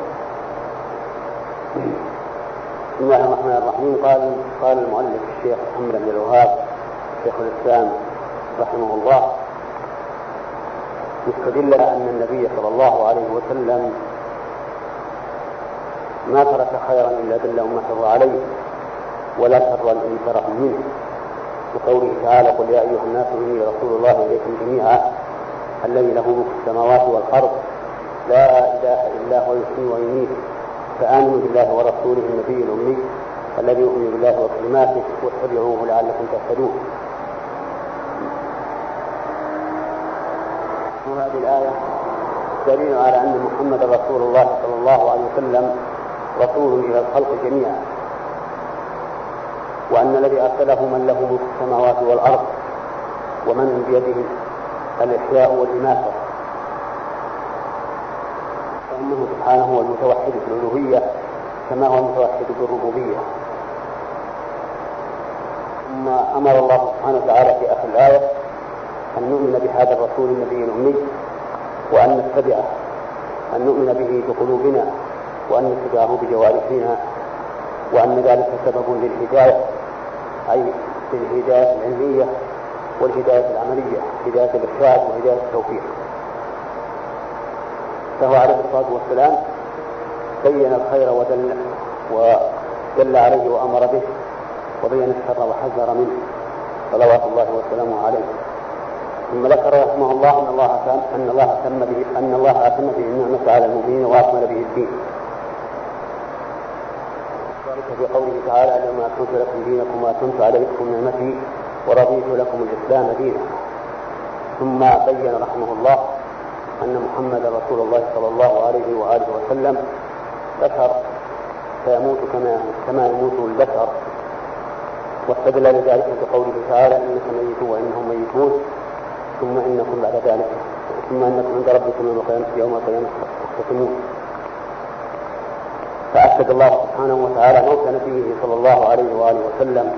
بسم الله الرحمن الرحيم. قال قال المؤلف الشيخ محمد بن الوهاب شيخ الإسلام رحمه الله مستدل أن النبي صلى الله عليه وسلم ما ترك خيرا إلا دل أمته عليه ولا شرا أن تره منه. وقوله تعالى قل يا أيها الناس إني رسول الله إليكم جميعا الذي له ملك السماوات والأرض لا إله إلا هو يحيي ويميت. فآمنوا بالله ورسوله النبي الأمي الذي يؤمن بالله وكلماته واتبعوه لعلكم تهتدون. وهذه الآية دليل على أن محمد رسول الله صلى الله عليه وسلم رسول إلى الخلق جميعا وأن الذي أرسله من له ملك السماوات والأرض ومن بيده الإحياء والإماتة فإنه سبحانه هو المتوحد في الألوهية كما هو المتوحد في الربوبية. ثم أمر الله سبحانه وتعالى في آخر الآية أن نؤمن بهذا الرسول النبي الأمي وأن نتبعه أن نؤمن به بقلوبنا وأن نتبعه بجوارحنا وأن ذلك سبب للهداية أي للهداية العلمية والهداية العملية هداية الإرشاد وهداية التوفيق. فهو عليه الصلاة والسلام بين الخير ودل ودل عليه وأمر به وبين الشر وحذر منه صلوات الله وسلامه عليه ثم ذكر رحمه الله أن الله أن الله أتم به أن الله أتم به النعمة على المؤمنين وأكمل به الدين. ذلك في قوله تعالى اليوم أكملت لكم دينكم وأتممت عليكم نعمتي ورضيت لكم الإسلام دينا. ثم بين رحمه الله أن محمدا رسول الله صلى الله عليه وآله وسلم بشر فيموت كما كما يموت البشر. واستدل لذلك بقوله تعالى إنك ميت وإنهم ميتون. ثم انكم بعد ذلك ثم انكم عند ربكم يوم القيامه يوم القيامة تختصمون فاكد الله سبحانه وتعالى موت نبيه صلى الله عليه وآله وسلم.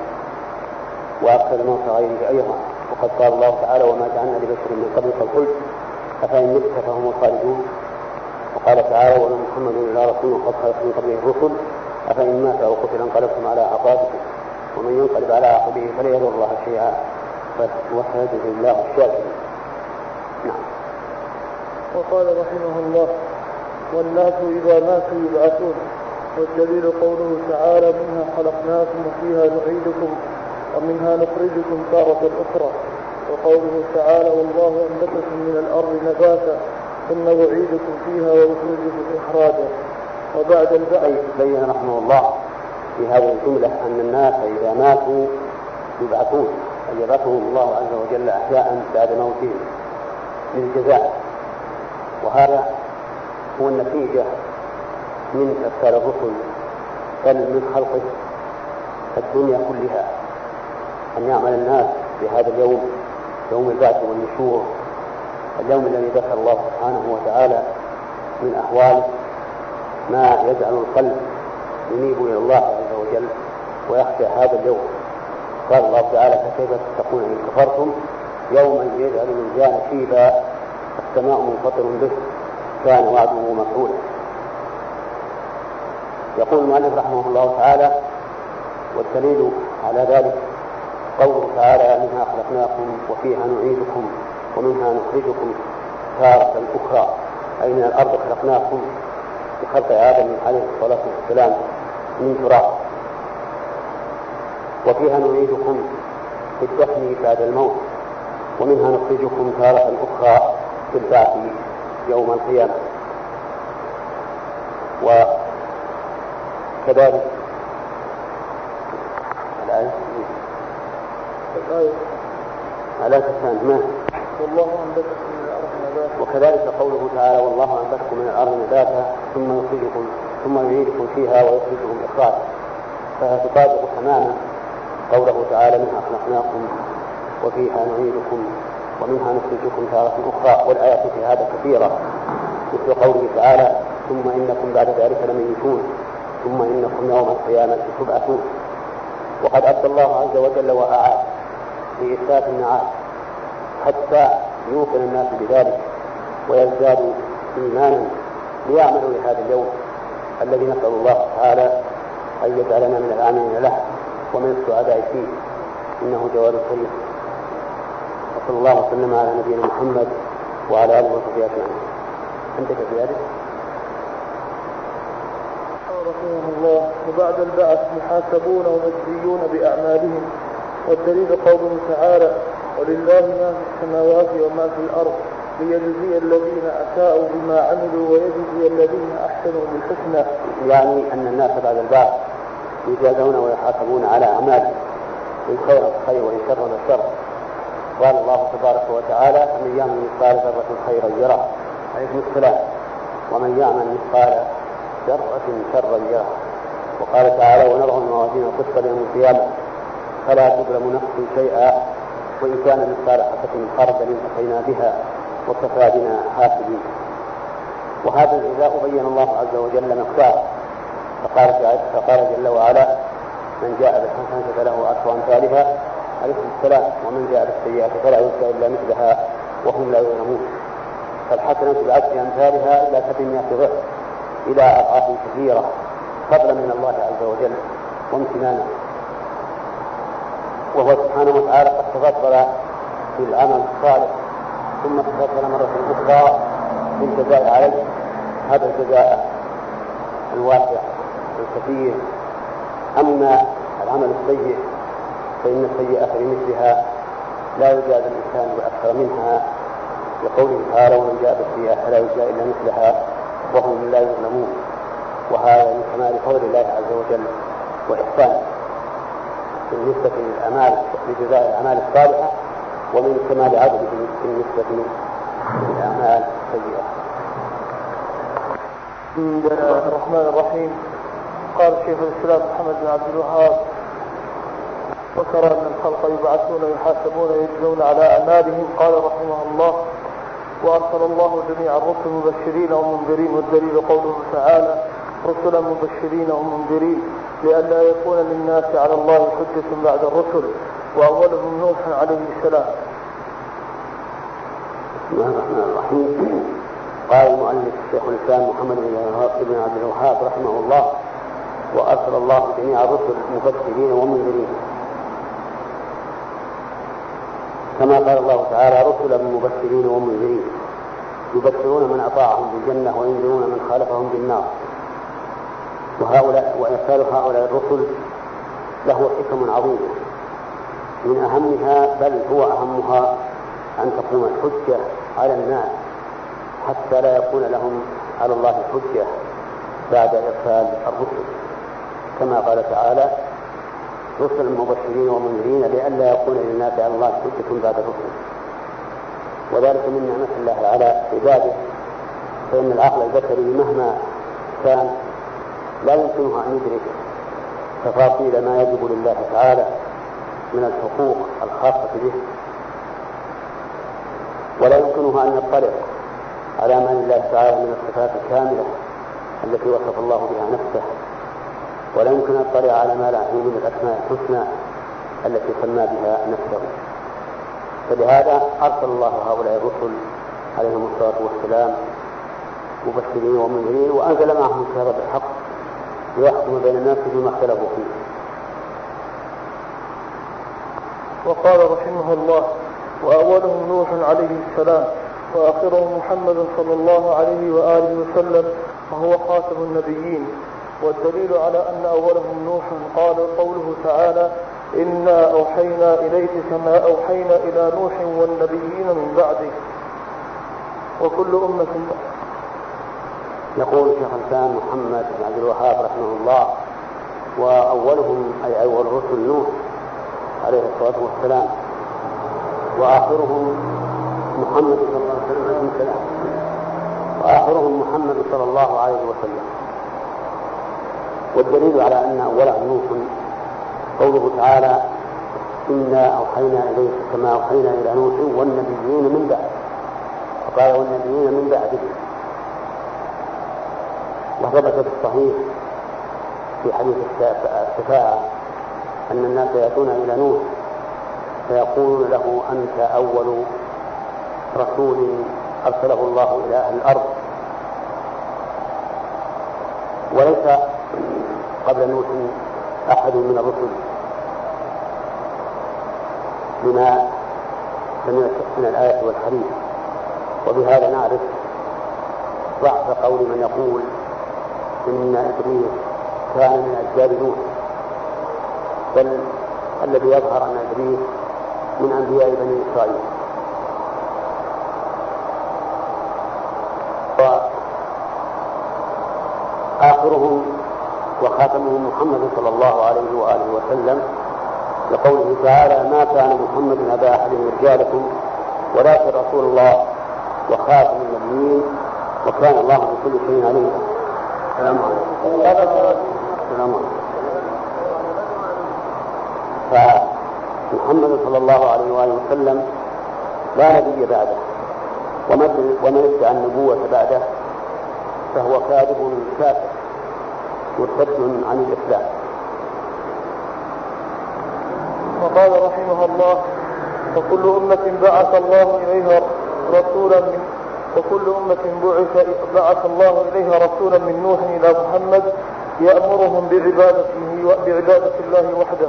واكد موت غيره أيضا. وقد قال الله تعالى وما جعلنا لبشر من قبلك الخلد افان مت فهم الخالدون وقال تعالى وما محمد إلا رسول قد خلت من قبله الرسل. أفإن مات أو قتل انقلبتم على أعقابكم. ومن ينقلب على عقبه فلا يضر الله شيئا. وسيجزي الله الشاكرين. نعم. وقال رحمه الله والناس إذا ماتوا يبعثون. والدليل قوله تعالى منها خلقناكم وفيها نعيدكم ومنها نخرجكم تارة أخرى. وقوله تعالى والله أنبتكم من الأرض نباتا ثم يعيدكم فيها ويخرجكم إخراجا. وبعد البعث. بين رحمه الله في هذه الجملة أن الناس إذا ماتوا يبعثون يبعثهم الله عز وجل أحياء بعد موتهم للجزاء. وهذا هو النتيجة من إرسال الرسل بل من خلقه الدنيا كلها. أن يعمل الناس في هذا اليوم يوم البعث والنشور اليوم الذي ذكر الله سبحانه وتعالى من أحواله ما يجعل القلب ينيب إلى الله عز وجل ويخشى هذا اليوم. قال الله تعالى فكيف تتقون إن كفرتم؟ يوما يجعل الولدان شيبا السماء منفطر به كان وعده مفعولا. يقول المؤلف رحمه الله تعالى والدليل على ذلك قوله تعالى منها خلقناكم وفيها نعيدكم ومنها نخرجكم تارة أخرى أي من الأرض خلقناكم. بخلق آدم عليه الصلاة والسلام من تراب. وفيها نعيدكم في الدفن بعد الموت ومنها نخرجكم تارة أخرى في البعث يوم القيامة. وكذلك الآية؟ الآية الآية الثانية ما؟ والله أنبتكم من الأرض نباتا. وكذلك قوله تعالى والله أنبتكم من الأرض نباتا ثم يخرجكم ثم يعيدكم فيها ويخرجكم إخراجا فهي تطابق تماما قوله تعالى منها خلقناكم وفيها نعيدكم ومنها نخرجكم تارة أخرى. والآيات في هذا كثيرة مثل قوله تعالى ثم إنكم بعد ذلك لميتون ثم إنكم يوم القيامة تبعثون. وقد أبدى الله عز وجل وأعاد في إثبات النعاس حتى يوقن الناس بذلك ويزدادوا إيمانا ليعملوا لهذا اليوم الذي نسأل الله تعالى أن يجعلنا من العاملين له ومن السعداء فيه. إنه جواد كريم وصلى الله وسلم على نبينا محمد وعلى آله وصحبه أجمعين. عندك زيادة؟ رحمه الله وبعد البعث محاسبون ومجزيون بأعمالهم. والدليل قوله تعالى ولله ما في السماوات وما في الأرض ليجزي الذين أساءوا بما عملوا ويجزي الذين أحسنوا بالحسنى. يعني أن الناس بعد البعث يجازون ويحاسبون على أعمالهم إن خير الخير وإن شر الشر قال الله تبارك وتعالى فمن يعمل مثقال ذرة خيرا يره. عليكم السلام ومن يعمل مثقال ذرة شرا يره. وقال تعالى ونرى الموازين القسط يوم القيامة. فلا تظلم نفس شيئا وإن كان مثقال حبة خردل أتينا بها وكفى بنا حاسبين. وهذا الجزاء بين الله عز وجل مقداره فقال فقال جل وعلا من جاء بالحسنة فله عشر أمثالها. عليكم السلام. ومن جاء بالسيئة فلا يؤتى إلا مثلها وهم لا يظلمون. فالحسنة بعشر أمثالها إلى سبعمائة ضعف إلى أضعاف كثيرة فضلا من الله عز وجل وامتنانا. وهو سبحانه وتعالى قد تفضل بالعمل الصالح ثم تفضل مرة أخرى بالجزاء عليه. هذا الجزاء الواسع الكثير أما العمل السيء فإن السيئة بمثلها لا يجاز الإنسان بأكثر منها. لقوله تعالى ومن جاء بالسيئة فلا يجزى إلا مثلها وهم لا يظلمون. وهذا من كمال فضل الله عز وجل وإحسانه. بالنسبة للأعمال لجزاء الأعمال الصالحة ومن كمال عدله بالنسبة للأعمال السيئة. بسم الله الرحمن الرحيم قال شيخ الإسلام محمد بن عبد الوهاب وترى أن الخلق يبعثون ويحاسبون ويجزون على أعمالهم قال رحمه الله وأرسل الله جميع الرسل مبشرين ومنذرين والدليل قوله تعالى رسلا مبشرين ومنذرين لئلا يكون للناس على الله حجة بعد الرسل وأولهم نوح عليه السلام. بسم الله الرحمن الرحيم. قال المؤلف الشيخ الإسلام محمد بن عبد الوهاب رحمه الله وأرسل الله جميع الرسل مبشرين ومنذرين. كما قال الله تعالى رسلا مبشرين ومنذرين. يبشرون من أطاعهم بالجنة وينذرون من خالفهم بالنار. وهؤلاء وإرسال هؤلاء الرسل له حكم عظيمه من أهمها بل هو أهمها أن تقوم الحجة على الناس حتى لا يكون لهم على الله حجة بعد إرسال الرسل. كما قال تعالى رسلا مبشرين ومنذرين لئلا يكون للناس على الله حجة بعد الرسل. وذلك من نعمة الله على عباده. فإن العقل البشري مهما كان لا يمكنه أن يدرك تفاصيل ما يجب لله تعالى من الحقوق الخاصة به. ولا يمكنه أن يطلع على ما لله تعالى من الصفات الكاملة التي وصف الله بها نفسه. ولا يمكن أن يطلع على ما لا من الأسماء الحسنى التي سمى بها نفسه. فلهذا أرسل الله هؤلاء الرسل عليهم الصلاة والسلام مبشرين ومنذرين وأنزل معهم الكتاب بالحق. ليحكم بين الناس فيما اختلفوا فيه. وقال رحمه الله وأولهم نوح عليه السلام وآخرهم محمد صلى الله عليه وآله وسلم وهو خاتم النبيين. والدليل على أن أولهم نوح قال قوله تعالى إنا أوحينا إليك كما أوحينا إلى نوح والنبيين من بعده. وكل أمة يقول شيخ الإسلام محمد بن عبد الوهاب رحمه الله وأولهم أي أول رسل نوح عليه الصلاة والسلام وآخرهم محمد صلى الله عليه وسلم وآخرهم محمد صلى الله عليه وسلم. والدليل على أن أولهم نوح قوله تعالى إنا أوحينا إليك كما أوحينا إلى نوح والنبيين من بعد. فقال والنبيين من بعده وثبت في الصحيح في حديث الشفاعة أن الناس يأتون إلى نوح فيقولون له أنت أول رسول أرسله الله إلى أهل الأرض. وليس قبل نوح أحد من الرسل. بما سمعت من الآية والحديث. وبهذا نعرف ضعف قول من يقول إن إبليس كان من أجيال نوح بل الذي يظهر أن إبليس من أنبياء بني إسرائيل. وآخرهم وخاتمهم محمد صلى الله عليه وآله وسلم لقوله تعالى ما كان محمد أبا أحد من رجالكم ولكن رسول الله وخاتم النبيين. وكان الله بكل شيء عليم. السلام عليكم. السلام عليكم. فمحمد صلى الله عليه وآله وسلم لا نبي بعده. ومن ادعى النبوة بعده فهو كاذب كافر مرتد عن الإسلام. وقال رحمه الله وكل أمة بعث الله إليها رسولا من وكل أمة بعث بعث الله إليها رسولا من نوح إلى محمد يأمرهم بعبادته بعبادة الله وحده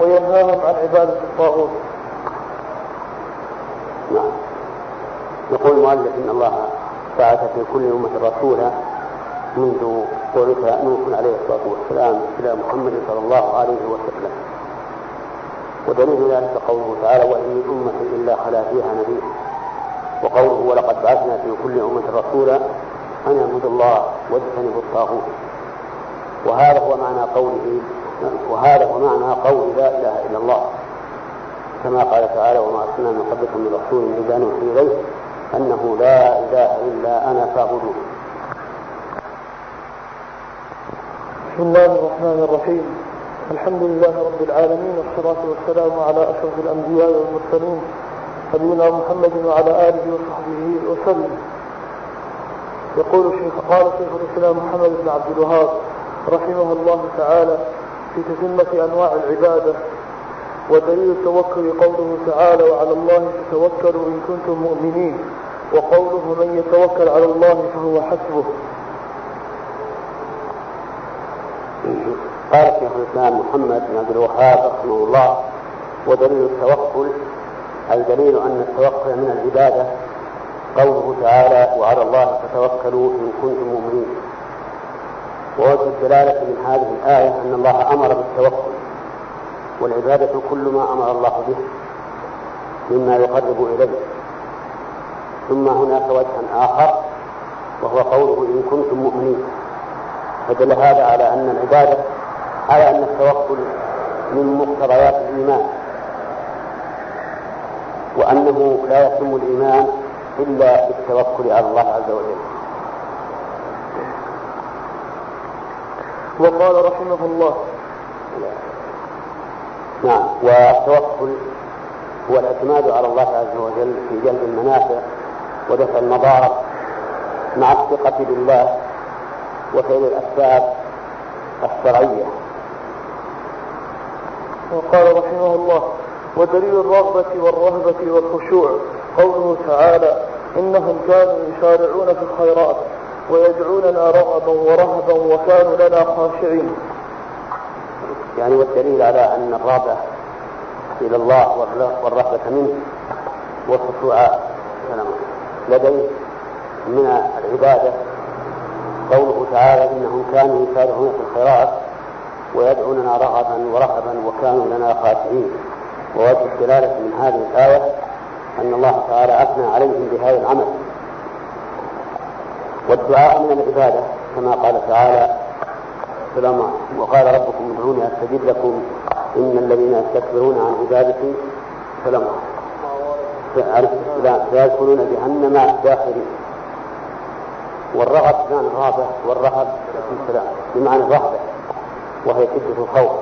وينهاهم عن عبادة الطاغوت. نعم. يقول المؤلف إن الله بعث في كل أمة رسولا منذ بعث نوح عليه الصلاة والسلام إلى محمد صلى الله عليه وسلم ودليل ذلك قوله تعالى وإن أمة إلا خلا فيها نذير وقوله ولقد بعثنا في كل أمة رسولا أن اعبدوا الله واجتنبوا الطاغوت. وهذا هو معنى قوله وهذا هو معنى قول لا إله إلا الله. كما قال تعالى وما أرسلنا من قبلكم من رسول إذا نوحي إليه أنه لا إله إلا أنا فاعبدون بسم الله الرحمن الرحيم. الحمد لله رب العالمين والصلاة والسلام على أشرف الأنبياء والمرسلين نبينا محمد وعلى آله وصحبه وسلم. يقول شيخ قال شيخ الإسلام محمد بن عبد الوهاب رحمه الله تعالى في تتمة أنواع العبادة ودليل التوكل قوله تعالى وعلى الله فتوكلوا إن كنتم مؤمنين وقوله من يتوكل على الله فهو حسبه قال شيخ الإسلام محمد بن عبد الوهاب رحمه الله ودليل التوكل اي دليل أن التوكل من العبادة قوله تعالى وعلى الله فتوكلوا إن كنتم مؤمنين. ووجه الدلالة من هذه الآية أن الله أمر بالتوكل والعبادة كل ما أمر الله به مما يقرب إليه. ثم هناك وجه آخر وهو قوله إن كنتم مؤمنين. فدل هذا على أن العبادة على أن التوكل من مقتضيات الإيمان. وأنه لا يتم الإيمان إلا بالتوكل على الله عز وجل. وقال رحمه الله. نعم والتوكل هو الاعتماد على الله عز وجل في جلب المنافع ودفع المضار مع الثقة بالله وفعل الأسباب الشرعية. وقال رحمه الله. ودليل الرغبة والرهبة والخشوع. قوله تعالى إنهم كانوا يسارعون في الخيرات ويدعوننا رغبا ورهبا وكانوا لنا خاشعين. يعني والدليل على أن الرغبة إلى الله والرهبة منه والخشوع لديه من العبادة قوله تعالى إنهم كانوا يسارعون في الخيرات ويدعوننا رغبا ورهبا وكانوا لنا خاشعين. ووجه الدلالة من هذه الآية أن الله تعالى أثنى عليهم بهذا العمل. والدعاء من العبادة كما قال تعالى سلام وقال ربكم ادعوني أستجب لكم. إن الذين يستكبرون عن عبادتي سلام سيدخلون جهنم داخلين والرغب بمعنى الرغبة والرهب بمعنى الرهبة وهي شدة الخوف.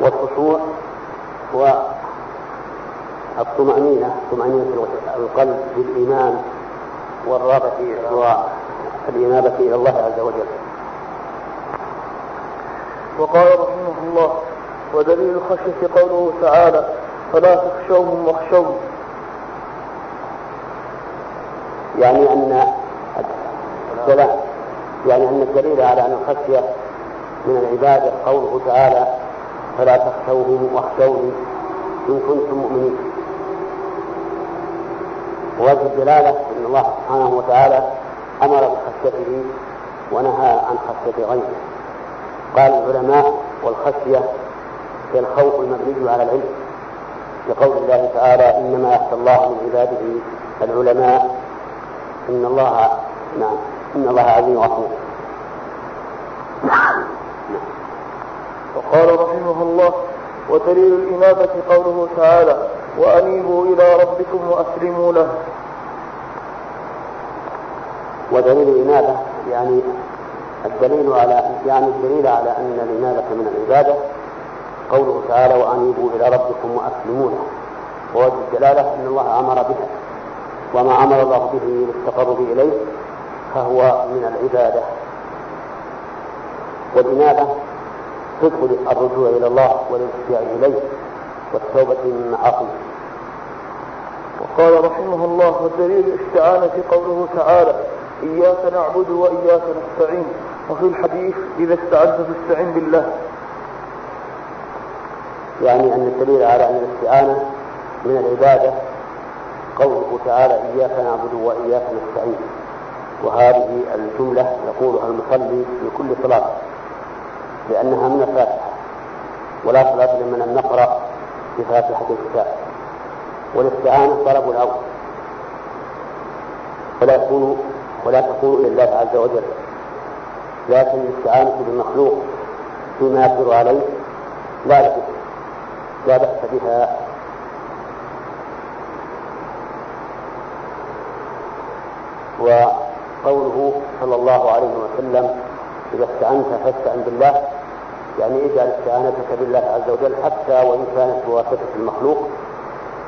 والخشوع هو الطمأنينة طمأنينة القلب بالإيمان والرغبة والإنابة إلى الله عز وجل. وقال رحمه الله ودليل الخشية قوله تعالى فلا تخشوهم واخشوهم يعني أن يعني أن الدليل على أن الخشية من العبادة قوله تعالى فلا تخشوهم واخشوني إن كنتم مؤمنين. ووجه الدلالة أن الله سبحانه وتعالى أمر بخشيته ونهى عن خشية غيره. قال العلماء والخشية هي الخوف المبني على العلم. لقول الله تعالى إنما يخشى الله من عباده العلماء. إن الله نعم إن الله عزيز غفور. وقال رحمه الله ودليل الإنابة قوله تعالى وأنيبوا إلى ربكم وأسلموا له. ودليل الإنابة يعني الدليل على يعني الدليل على أن الإنابة من العبادة. قوله تعالى وأنيبوا إلى ربكم وأسلموا له. ووجه الدلالة أن الله أمر بها. وما أمر الله به للتقرب إليه فهو من العبادة. والإنابة تدخل الرجوع إلى الله والالتجاء إليه والتوبة من معاصيه وقال رحمه الله والدليل الاستعانة قوله تعالى إياك نعبد وإياك نستعين وفي الحديث إذا استعنت فاستعن بالله يعني أن الدليل على أن الاستعانة من العبادة قوله تعالى إياك نعبد وإياك نستعين وهذه الجملة يقولها المصلي في كل صلاة. لأنها من الفاتحة ولا صلاة لمن أن نقرأ بفاتحة الكتاب. والاستعانة طلب العون ولا يكون ولا تكون إلى الله عز وجل. لكن الاستعانة بالمخلوق فيما يقدر عليه لا بأس لا بأس بها. وقوله صلى الله عليه وسلم إذا استعنت فاستعن بالله. يعني اجعل استعانتك بالله عز وجل حتى وإن كانت بواسطة المخلوق.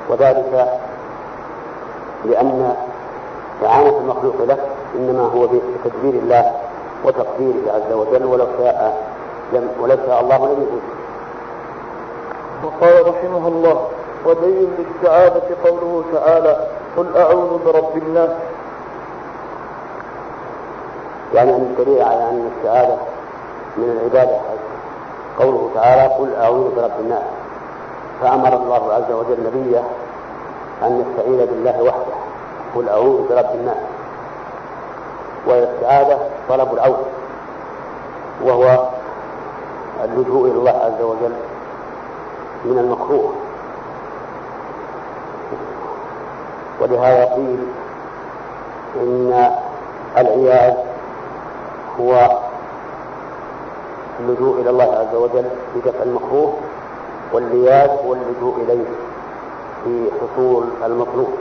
وذلك لأن إعانة المخلوق له إنما هو بتدبير الله وتقديره عز وجل ولو شاء لم ولو شاء الله لم يكن. وقال رحمه الله ودليل الاستعاذة قوله تعالى قل أعوذ برب الناس يعني أن الدليل على أن الاستعاذة من العبادة. قوله تعالى قل أعوذ برب الناس. فأمر الله عز وجل نبيه أن يستعين بالله وحده. قل أعوذ برب الناس. والاستعاذة طلب العون وهو اللجوء إلى الله عز وجل من المكروه. ولهذا قيل إن العياذ هو اللجوء إلى الله عز وجل في دفع المكروه واللياذ هو اللجوء إليه في حصول المطلوب.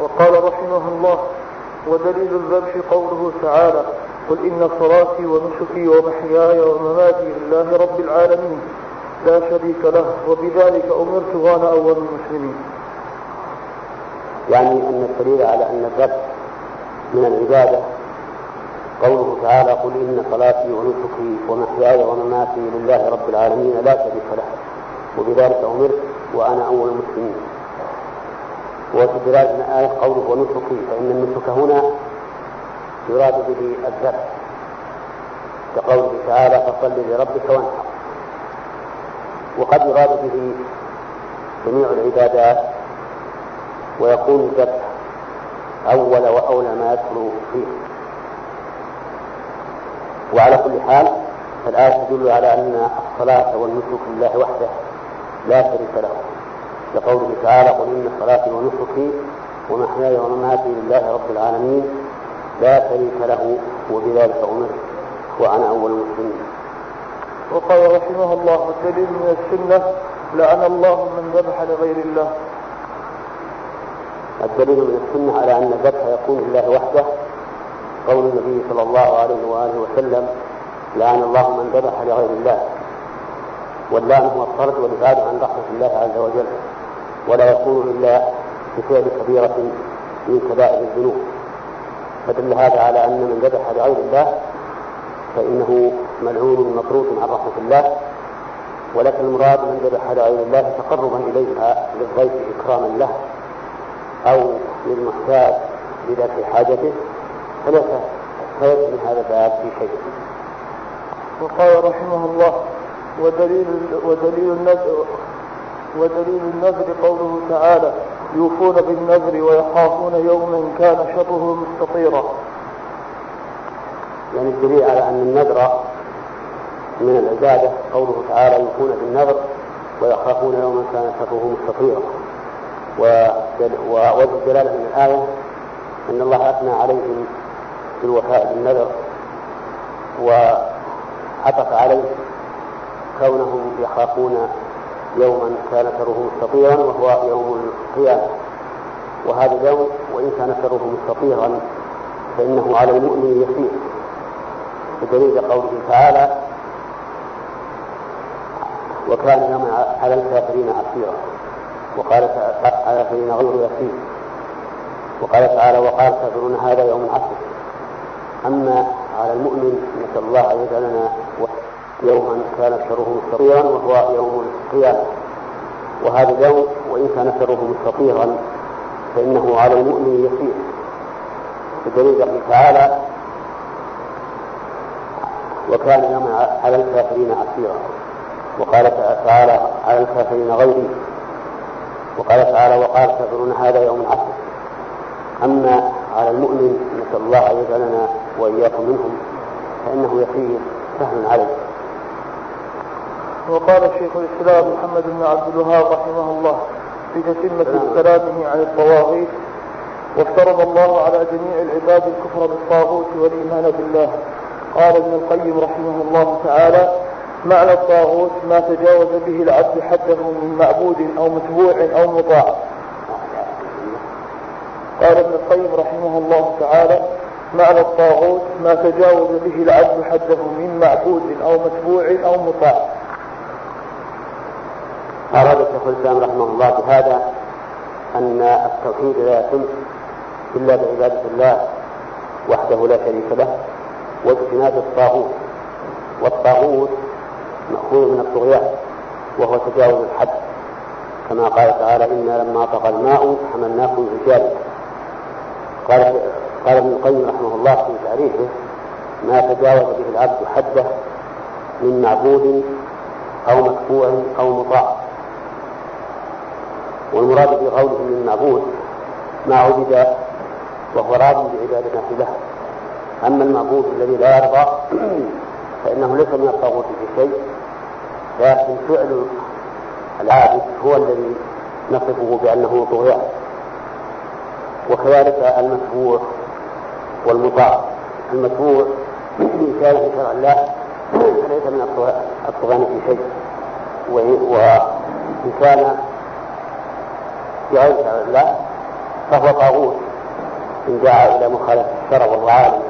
وقال رحمه الله ودليل الذبح قوله تعالى قل إن صلاتي ونسكي ومحياي ومماتي لله رب العالمين لا شريك له وبذلك أمرت وأنا أول المسلمين. يعني أن الدليل على أن الذبح من العبادة. قوله تعالى قل إن صلاتي ونسكي ومحياي ومماتي لله رب العالمين لا شريك له وبذلك أمرت وأنا أول المسلمين. وفي دلالة الآية قوله ونسكي فإن النسك هنا يراد به الذبح كقوله تعالى فصل لربك وانحر. وقد يراد به جميع العبادات ويكون الذبح أول وأولى ما يدخل فيه. وعلى كل حال الآية تدل على أن الصلاة والنسك لله وحده لا شريك له. لقوله تعالى قل إن صلاتي ونسكي ومحياي ومماتي لله رب العالمين لا شريك له وبذلك أمرت وأنا أول المسلمين. وقال رحمه الله الدليل من السنة لعن الله من ذبح لغير الله. الدليل من السنة على أن الذبح يكون لله وحده قول النبي صلى الله عليه وآله وسلم لعن الله من ذبح لغير الله واللعن هو الطرد والإبعاد عن رحمة الله عز وجل ولا يكون إلا بفعل كبيرة من كبائر الذنوب. فدل هذا على أن من ذبح لغير الله فإنه ملعون مطرود عن رحمة الله ولكن المراد من ذبح لغير الله تقربا إليها للضيف إكراما له. أو للمحتاج لدفع حاجته فليس فليس من هذا الباب في شيء. وقال رحمه الله ودليل ودليل النذر ودليل النذر قوله تعالى يوفون بالنذر ويخافون يوما كان شره مستطيرا. يعني الدليل على أن النذر من العبادة قوله تعالى يوفون بالنذر ويخافون يوما كان شره مستطيرا. ووجه الدلالة من الآية أن الله أثنى عليهم بالوفاء بالنذر وعطف عليه كونهم يخافون يوما كان شره مستطيرا وهو يوم القيامة. وهذا اليوم وإن كان شره مستطيرا فإنه على المؤمن يسير. بدليل قوله تعالى وكان يوما على الكافرين عسيرا وقال تعالى فإن غير يسير وقال تعالى وقال كافرون هذا يوم عسر أما على المؤمن نسأل الله أن يجعلنا يوما كان شره مستطيرا وهو يوم القيامة. وهذا اليوم وإن كان شره مستطيرا فإنه على المؤمن يسير. بدليل قوله تعالى وكان يوما على الكافرين عسيرا وقال تعالى على الكافرين غيري. وقال تعالى وقال الكافرون هذا يوم عسر. أما على المؤمن نسأل الله أن يجعلنا وإياكم منهم فإنه يسير سهل عليه. وقال شيخ الإسلام محمد بن عبد الوهاب رحمه الله في تتمة كلامه عن الطواغيت وافترض الله على جميع العباد الكفر بالطاغوت والإيمان بالله. قال ابن القيم رحمه الله تعالى معنى الطاغوت ما تجاوز به العبد حده من معبود أو متبوع أو مطاع قال ابن القيم رحمه الله تعالى معنى الطاغوت ما تجاوز به العبد حده من معبود أو متبوع أو مطاع أراد شيخ الإسلام رحمه الله بهذا أن التوحيد لا يتم إلا بعبادة الله وحده لا شريك له واجتناب الطاغوت. والطاغوت مأخوذ من الطغيان وهو تجاوز الحد. كما قال تعالى إنا لما طغى الماء حملناكم في قال قال ابن القيم رحمه الله في تعريفه ما تجاوز به العبد حده من معبود أو مدفوع أو مطاع. والمراد بقوله من معبود ما عبد وهو راض بعبادة له أما المعبود الذي لا يرضى فإنه ليس من الطاغوت في شيء لكن فعل العابد هو الذي نصفه بأنه طغيان. وكذلك المتبوع والمطاع. المتبوع إن كان في شرع الله فليس من الطغيان في شيء. وإن كان في غير شرع الله فهو طاغوت. إن جاء إلى مخالفة الشرع عالم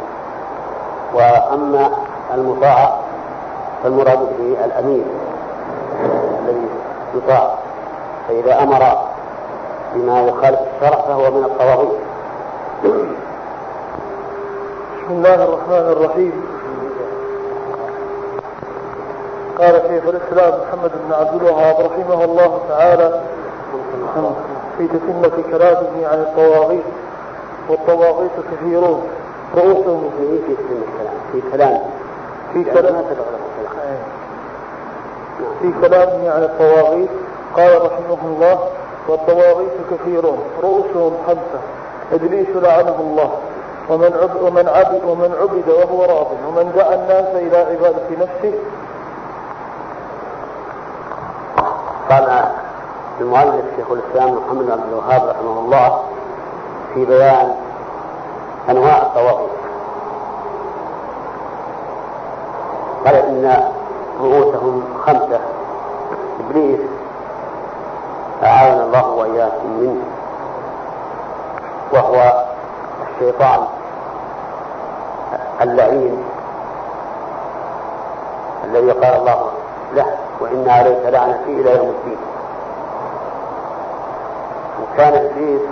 وأما المطاع فالمراد به الأمير الذي يطاع. فإذا أمر بما يخالف الشرع فهو من الطواغيت بسم الله الرحمن الرحيم. قال شيخ الإسلام محمد بن عبد الوهاب رحمه الله تعالى في تتمة كلامه عن الطواغيت والطواغيت كثيرون. رؤوسهم في في كلام في كلام. في كلامه عن الطواغيت قال رحمه الله والطواغيت كثيرون رؤوسهم خمسة إبليس لعنه الله ومن عبد ومن عبد ومن عبد وهو راض ومن دعا الناس إلى عبادة نفسه. قال المؤلف شيخ الإسلام محمد عبد الوهاب رحمه الله في بيان أنواع الطواغيت. قال إن رؤوسهم خمسة. إبليس أعاذنا الله وإياكم منه. وهو الشيطان اللعين. الذي قال الله له وإن عليك لعنتي إلى يوم الدين. وكان إبليس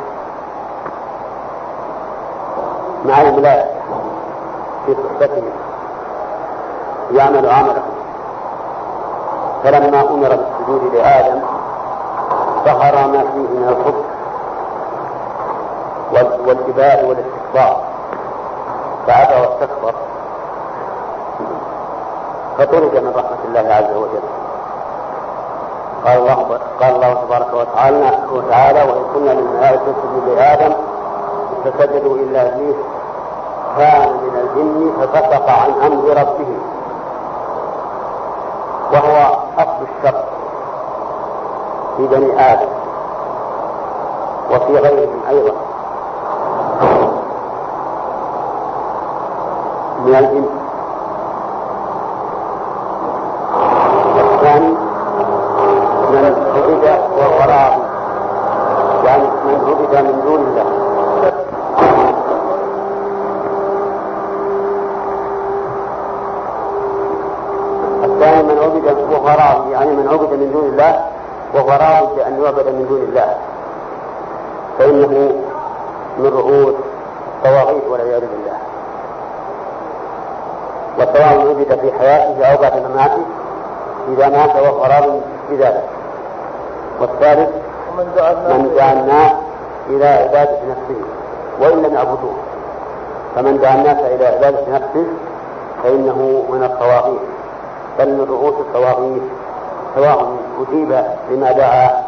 مع الملائكة في صحبته. يعمل عمله فلما أمر بالسجود لآدم ظهر ما فيه من الخبث والكبار والاستكبار. فأبى واستكبر. فطرد من رحمة الله عز وجل. قال الله قال الله تبارك وتعالى وتعالى وإن كنا للملائكة اسجدوا لآدم فسجدوا إلا إبليس كان من الجن ففسق عن أمر ربه وهو أصل الشر في بني آدم. وفي غيرهم أيضا. من الجن الثاني من عبد وغراب يعني من عبد من دون الله الثاني من عبد وغراب يعني من عبد من دون الله وهو راغب بأن يعبد من دون الله. فإنه من رؤوس طواغيت والعياذ بالله. والطواغيت عبد في حياته أو بعد مماته إذا مات وهو راض بذلك. والثالث من دعا الناس إلى عبادة نفسه وإن لم يعبدوه. فمن دعا الناس إلى عبادة نفسه فإنه من الطواغيت بل من رؤوس الطواغيت سواء أجيب لما دعا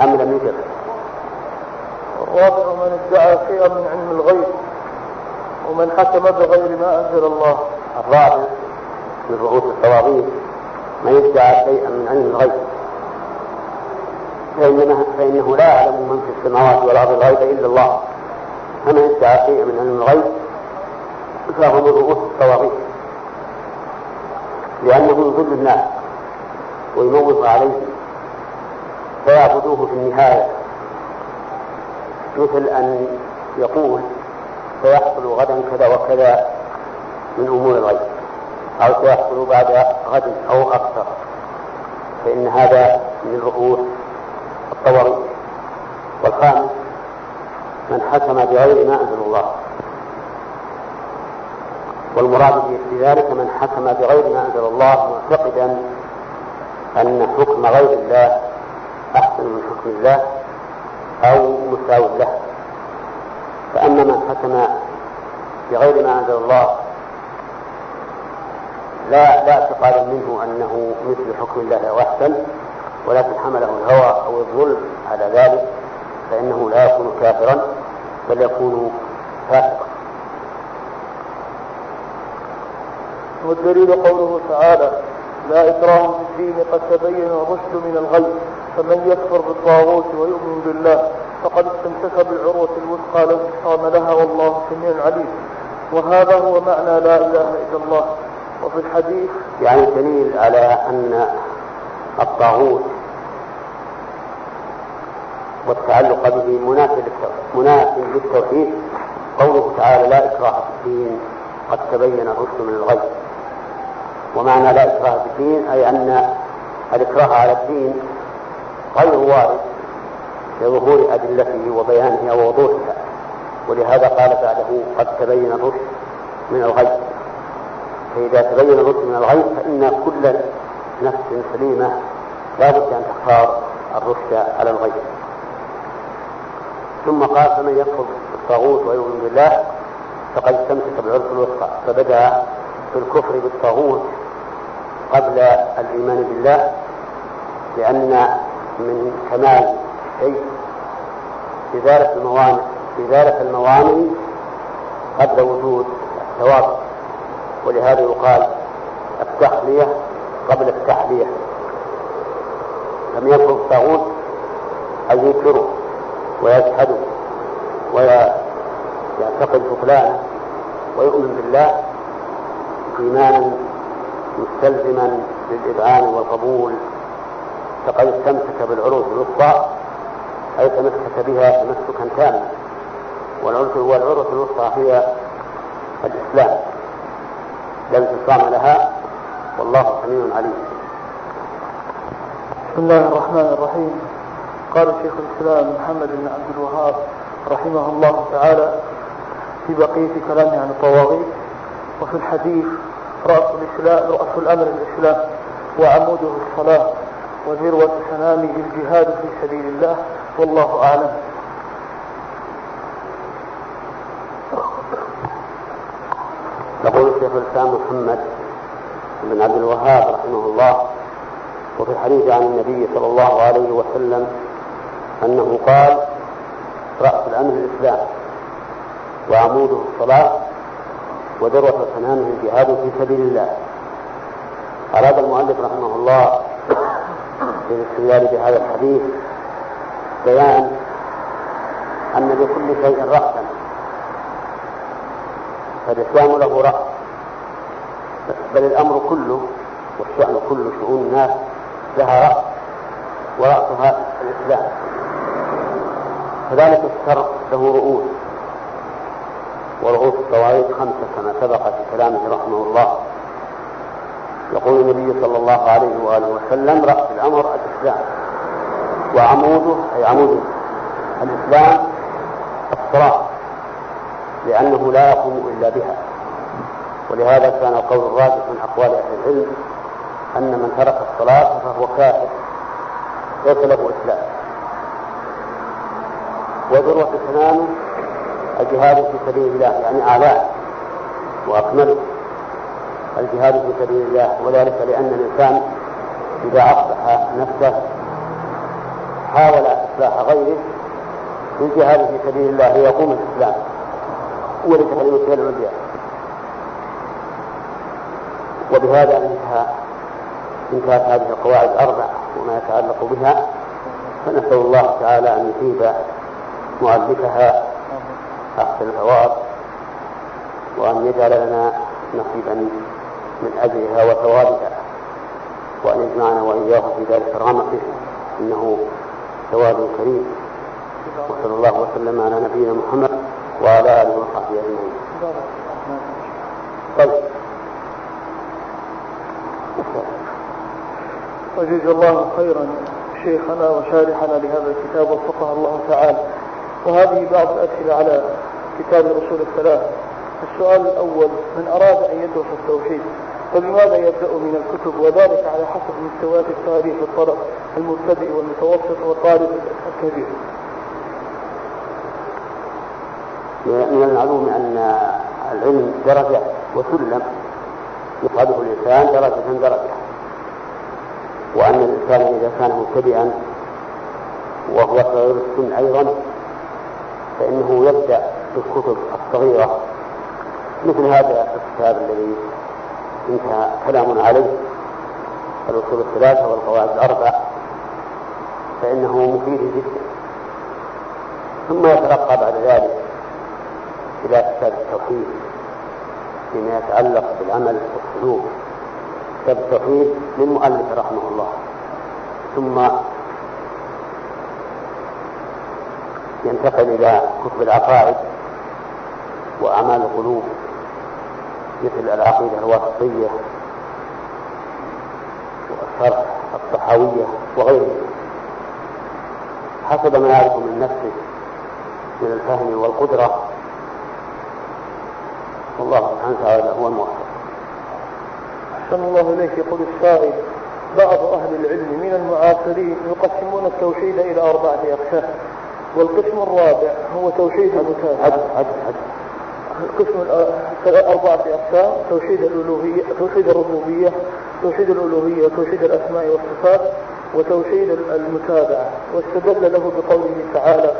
أم لم يجب الرابع من ادعى شيئا من علم الغيب ومن حكم بغير ما أنزل الله. الرابع من رؤوس الطواغيت من يدعى شيئا من علم الغيب. فإنه, فإنه لا يعلم من في السماوات والأرض الغيب إلا الله. فمن ادعى شيئا من علم الغيب فهو من رؤوس الطواغيت لأنه يضل الناس ويموت عليه فيعبدوه في النهاية. مثل أن يقول سيحصل غدا كذا وكذا من أمور الغيب أو سيحصل بعد غد أو أكثر. فإن هذا من رؤوس الطوارئ والخامس من حكم بغير ما أنزل الله. والمراد بذلك من حكم بغير ما أنزل الله معتقدا أن حكم غير الله أحسن من حكم الله أو مساو له. فأما من حكم بغير ما أنزل الله لا لا اعتقاد منه أنه مثل حكم الله أو أحسن ولكن حمله الهوى أو الظلم على ذلك فإنه لا يكون كافرا بل يكون فاسقا. والدليل قوله تعالى لا إكراه في الدين قد تبين الرشد من الغي فمن يكفر بالطاغوت ويؤمن بالله فقد استمسك بالعروة الوثقى لا انفصام لها والله سميع عليم. وهذا هو معنى لا إله إلا الله. وفي الحديث يعني دليل على أن الطاغوت والتعلق به منافي للتوحيد قوله تعالى لا إكراه في الدين قد تبين الرشد من الغي. ومعنى لا إكراه في الدين أي أن الإكراه على الدين غير وارد لظهور أدلته وبيانها ووضوحها ولهذا قال بعده قد تبين الرشد من الغي فإذا تبين الرشد من الغي فإن كل نفس سليمة لا بد أن تختار الرشد على الغي ثم قال فمن يكفر بالطاغوت ويؤمن بالله فقد استمسك بالعرف الوثقى فبدأ في الكفر بالطاغوت قبل الإيمان بالله لأن من كمال شيء إزالة الموانع إزالة الموانع قبل وجود الثواب ولهذا يقال التخلية قبل التحلية. لم يكن الطاغوت أن ينكروا ويجحدوا ويعتقد بطلانه ويؤمن بالله إيمانا مستلزما للإذعان والقبول فقد استمسك بالعروض الوسطى أي تمسك بها تمسكا تاما. والعروة الوسطى هي الإسلام لا انفصام لها والله سميع عليم. بسم الله الرحمن الرحيم. قال شيخ الإسلام محمد بن عبد الوهاب رحمه الله تعالى في بقية كلامه عن الطواغيت وفي الحديث رأس الإسلام رأس الأمر الإسلام وعموده الصلاة وذروة سنامه الجهاد في سبيل الله والله أعلم. يقول الشيخ الإسلام محمد بن عبد الوهاب رحمه الله وفي الحديث عن النبي صلى الله عليه وسلم أنه قال رأس الأمر الإسلام وعموده الصلاة وذروة سنامه الجهاد في سبيل الله. أراد المؤلف رحمه الله بالاستدلال بهذا الحديث بيان أن لكل شيء رأسا. فالإسلام له رأس. بل الأمر كله والشأن كله شؤون الناس لها رأس ورأسها الإسلام. كذلك الشر له رؤوس. ورؤوس الطوائف خمسة كما سبق في كلامه رحمه الله. يقول النبي صلى الله عليه وآله وسلم رأس الأمر الإسلام. وعموده أي عمود الإسلام الصلاة لأنه لا يقوم إلا بها. ولهذا كان القول الراجح من أقوال أهل العلم أن من ترك الصلاة فهو كافر ليس له إسلام. وذروة سنامه الجهاد في سبيل الله يعني أعلاه وأكمله الجهاد في سبيل الله وذلك لأن الإنسان إذا إصلاح نفسه حاول إصلاح غيره بالجهاد في سبيل الله ليقوم الإسلام. ولتحريم العليا وبهذا انتهى انتهت هذه القواعد الأربع وما يتعلق بها. فنسأل الله تعالى أن يثيب مؤلفها أحسن الثواب وأن يجعل لنا نصيبا من أجرها وثوابها وأن يجمعنا وإياه في ذلك رحمته إنه ثواب كريم وصلى الله وسلم على نبينا محمد وعلى آله وصحبه أجمعين. طيب. الله خيرا شيخنا وشارحنا لهذا الكتاب وفقه الله تعالى وهذه بعض الأسئلة على كتاب الأصول الثلاث السؤال الأول من أراد أن يدرس التوحيد فبماذا يبدأ من الكتب؟ وذلك على حسب مستويات التاريخ الطلب المبتدئ والمتوسط والطالب الكبير. من المعلوم أن العلم درجة وسلم يصعده الإنسان درجة درجة. وأن الإنسان إذا كان مبتدئا وهو صغير السن أيضا فإنه يبدأ بالكتب الصغيرة مثل هذا الكتاب الذي انتهى كلامنا عليه الأصول الثلاثة والقواعد الأربع فإنه مفيد جدا. ثم يتلقى بعد ذلك إلى كتاب التوحيد فيما يتعلق بالعمل والسلوك كتاب التوحيد للمؤلف رحمه الله. ثم ينتقل إلى كتب العقائد وأعمال القلوب مثل العقيدة الواسطية والشرح الطحاوية وغيره حسب ما يعرف من نفسه من الفهم والقدرة. والله سبحانه وتعالى هو الموفق أحسن الله إليك يقول السائل بعض أهل العلم من المعاصرين يقسمون التوحيد إلى أربعة أقسام والقسم الرابع هو توحيد المتابعة. القسم أربعة أقسام توحيد الألوهية توحيد الربوبية توحيد الألوهية وتوحيد الأسماء والصفات وتوحيد المتابعة. واستدل له بقوله تعالى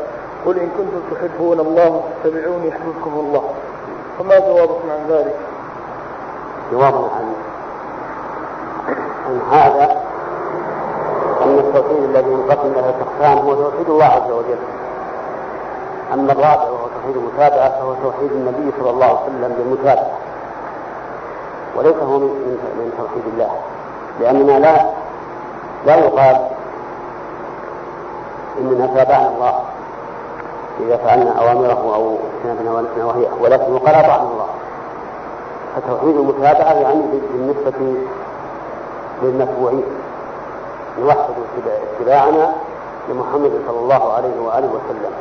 قل إن كنتم تحبون الله فاتبعوني يحببكم الله. فما جوابكم عن ذلك؟ جوابنا عن عن هذا أن التوحيد الذي ينقسم إلى أقسام هو توحيد الله عز وجل. أما الرابع توحيد المتابعة فهو توحيد النبي صلى الله عليه وسلم بالمتابعة. وليس هو من, من توحيد الله. لأننا لا لا يقال إننا تابعنا الله إذا فعلنا أوامره أو اجتنبنا نواهيه ولكن يقال أطعنا الله. فتوحيد المتابعة يعني بالنسبة للمتبوعين. نوحد اتباعنا لمحمد صلى الله عليه وآله وسلم.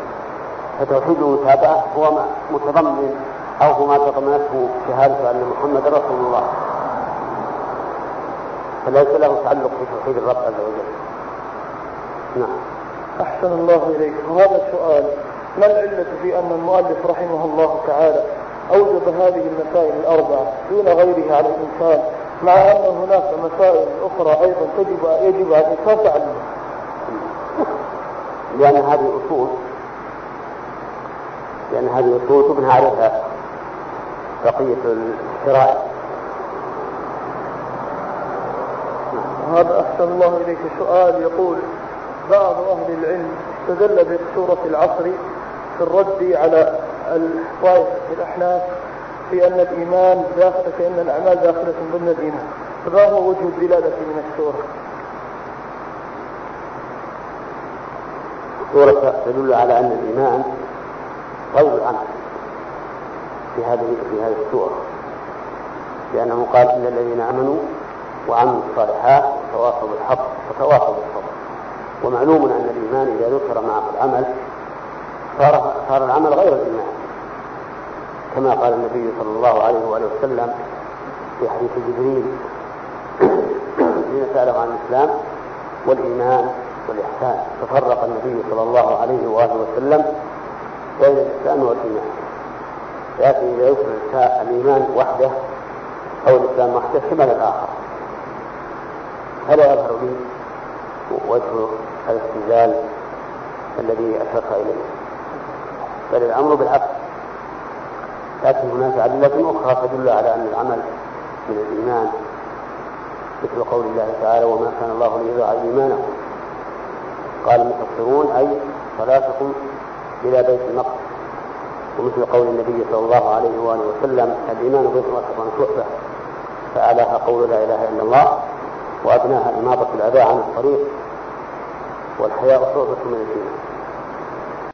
فتوحيد المتابعة هو متضمن أو هو ما تضمنته شهادة أن محمد رسول الله. فليس له تعلق بتوحيد الرب عز وجل. نعم. أحسن الله إليك. وهذا السؤال ما العلة في أن المؤلف رحمه الله تعالى أوجب هذه المسائل الأربعة دون غيرها على الإنسان مع أن هناك مسائل أخرى أيضا تجب يجب على الإنسان تعلمها لأن هذه أصول لأن هذه أصول تبنى عليها بقية الشرائع. هذا أحسن الله إليك سؤال. يقول بعض أهل العلم استدل بسورة العصر في الرد على الطائفة الأحناف في أن الإيمان داخل في أن الأعمال داخلة ضمن الإيمان. فما هو وجه الدلالة من السورة؟ السورة تدل على أن الإيمان قول العمل في هذه في هذه السورة لأنه قال إن الذين آمنوا وعملوا الصالحات وتواصوا بالحق وتواصوا بالصبر. ومعلوم أن الإيمان إذا ذكر معه العمل صار صار العمل غير الإيمان. كما قال النبي صلى الله عليه وآله وسلم في حديث جبريل حين سأله عن الإسلام والإيمان والإحسان تفرق النبي صلى الله عليه وآله وسلم بين الإسلام والإيمان. لكن إذا يذكر الإيمان وحده أو الإسلام وحده شمل الآخر. فلا يظهر لي وجه الاستدلال الذي أشرت إليه؟ بل الأمر بالعكس. لكن هناك أدلة أخرى تدل على أن العمل من الإيمان مثل قول الله تعالى وما كان الله ليضيع إيمانكم. قال المفسرون أي صلاتكم إلى بيت المقدس. ومثل قول النبي صلى الله عليه وآله وسلم الإيمان بيت وأسرا شعبة. فأعلاها قول لا إله إلا الله وأدناها إماطة الأذى عن الطريق والحياء صعبة من الدين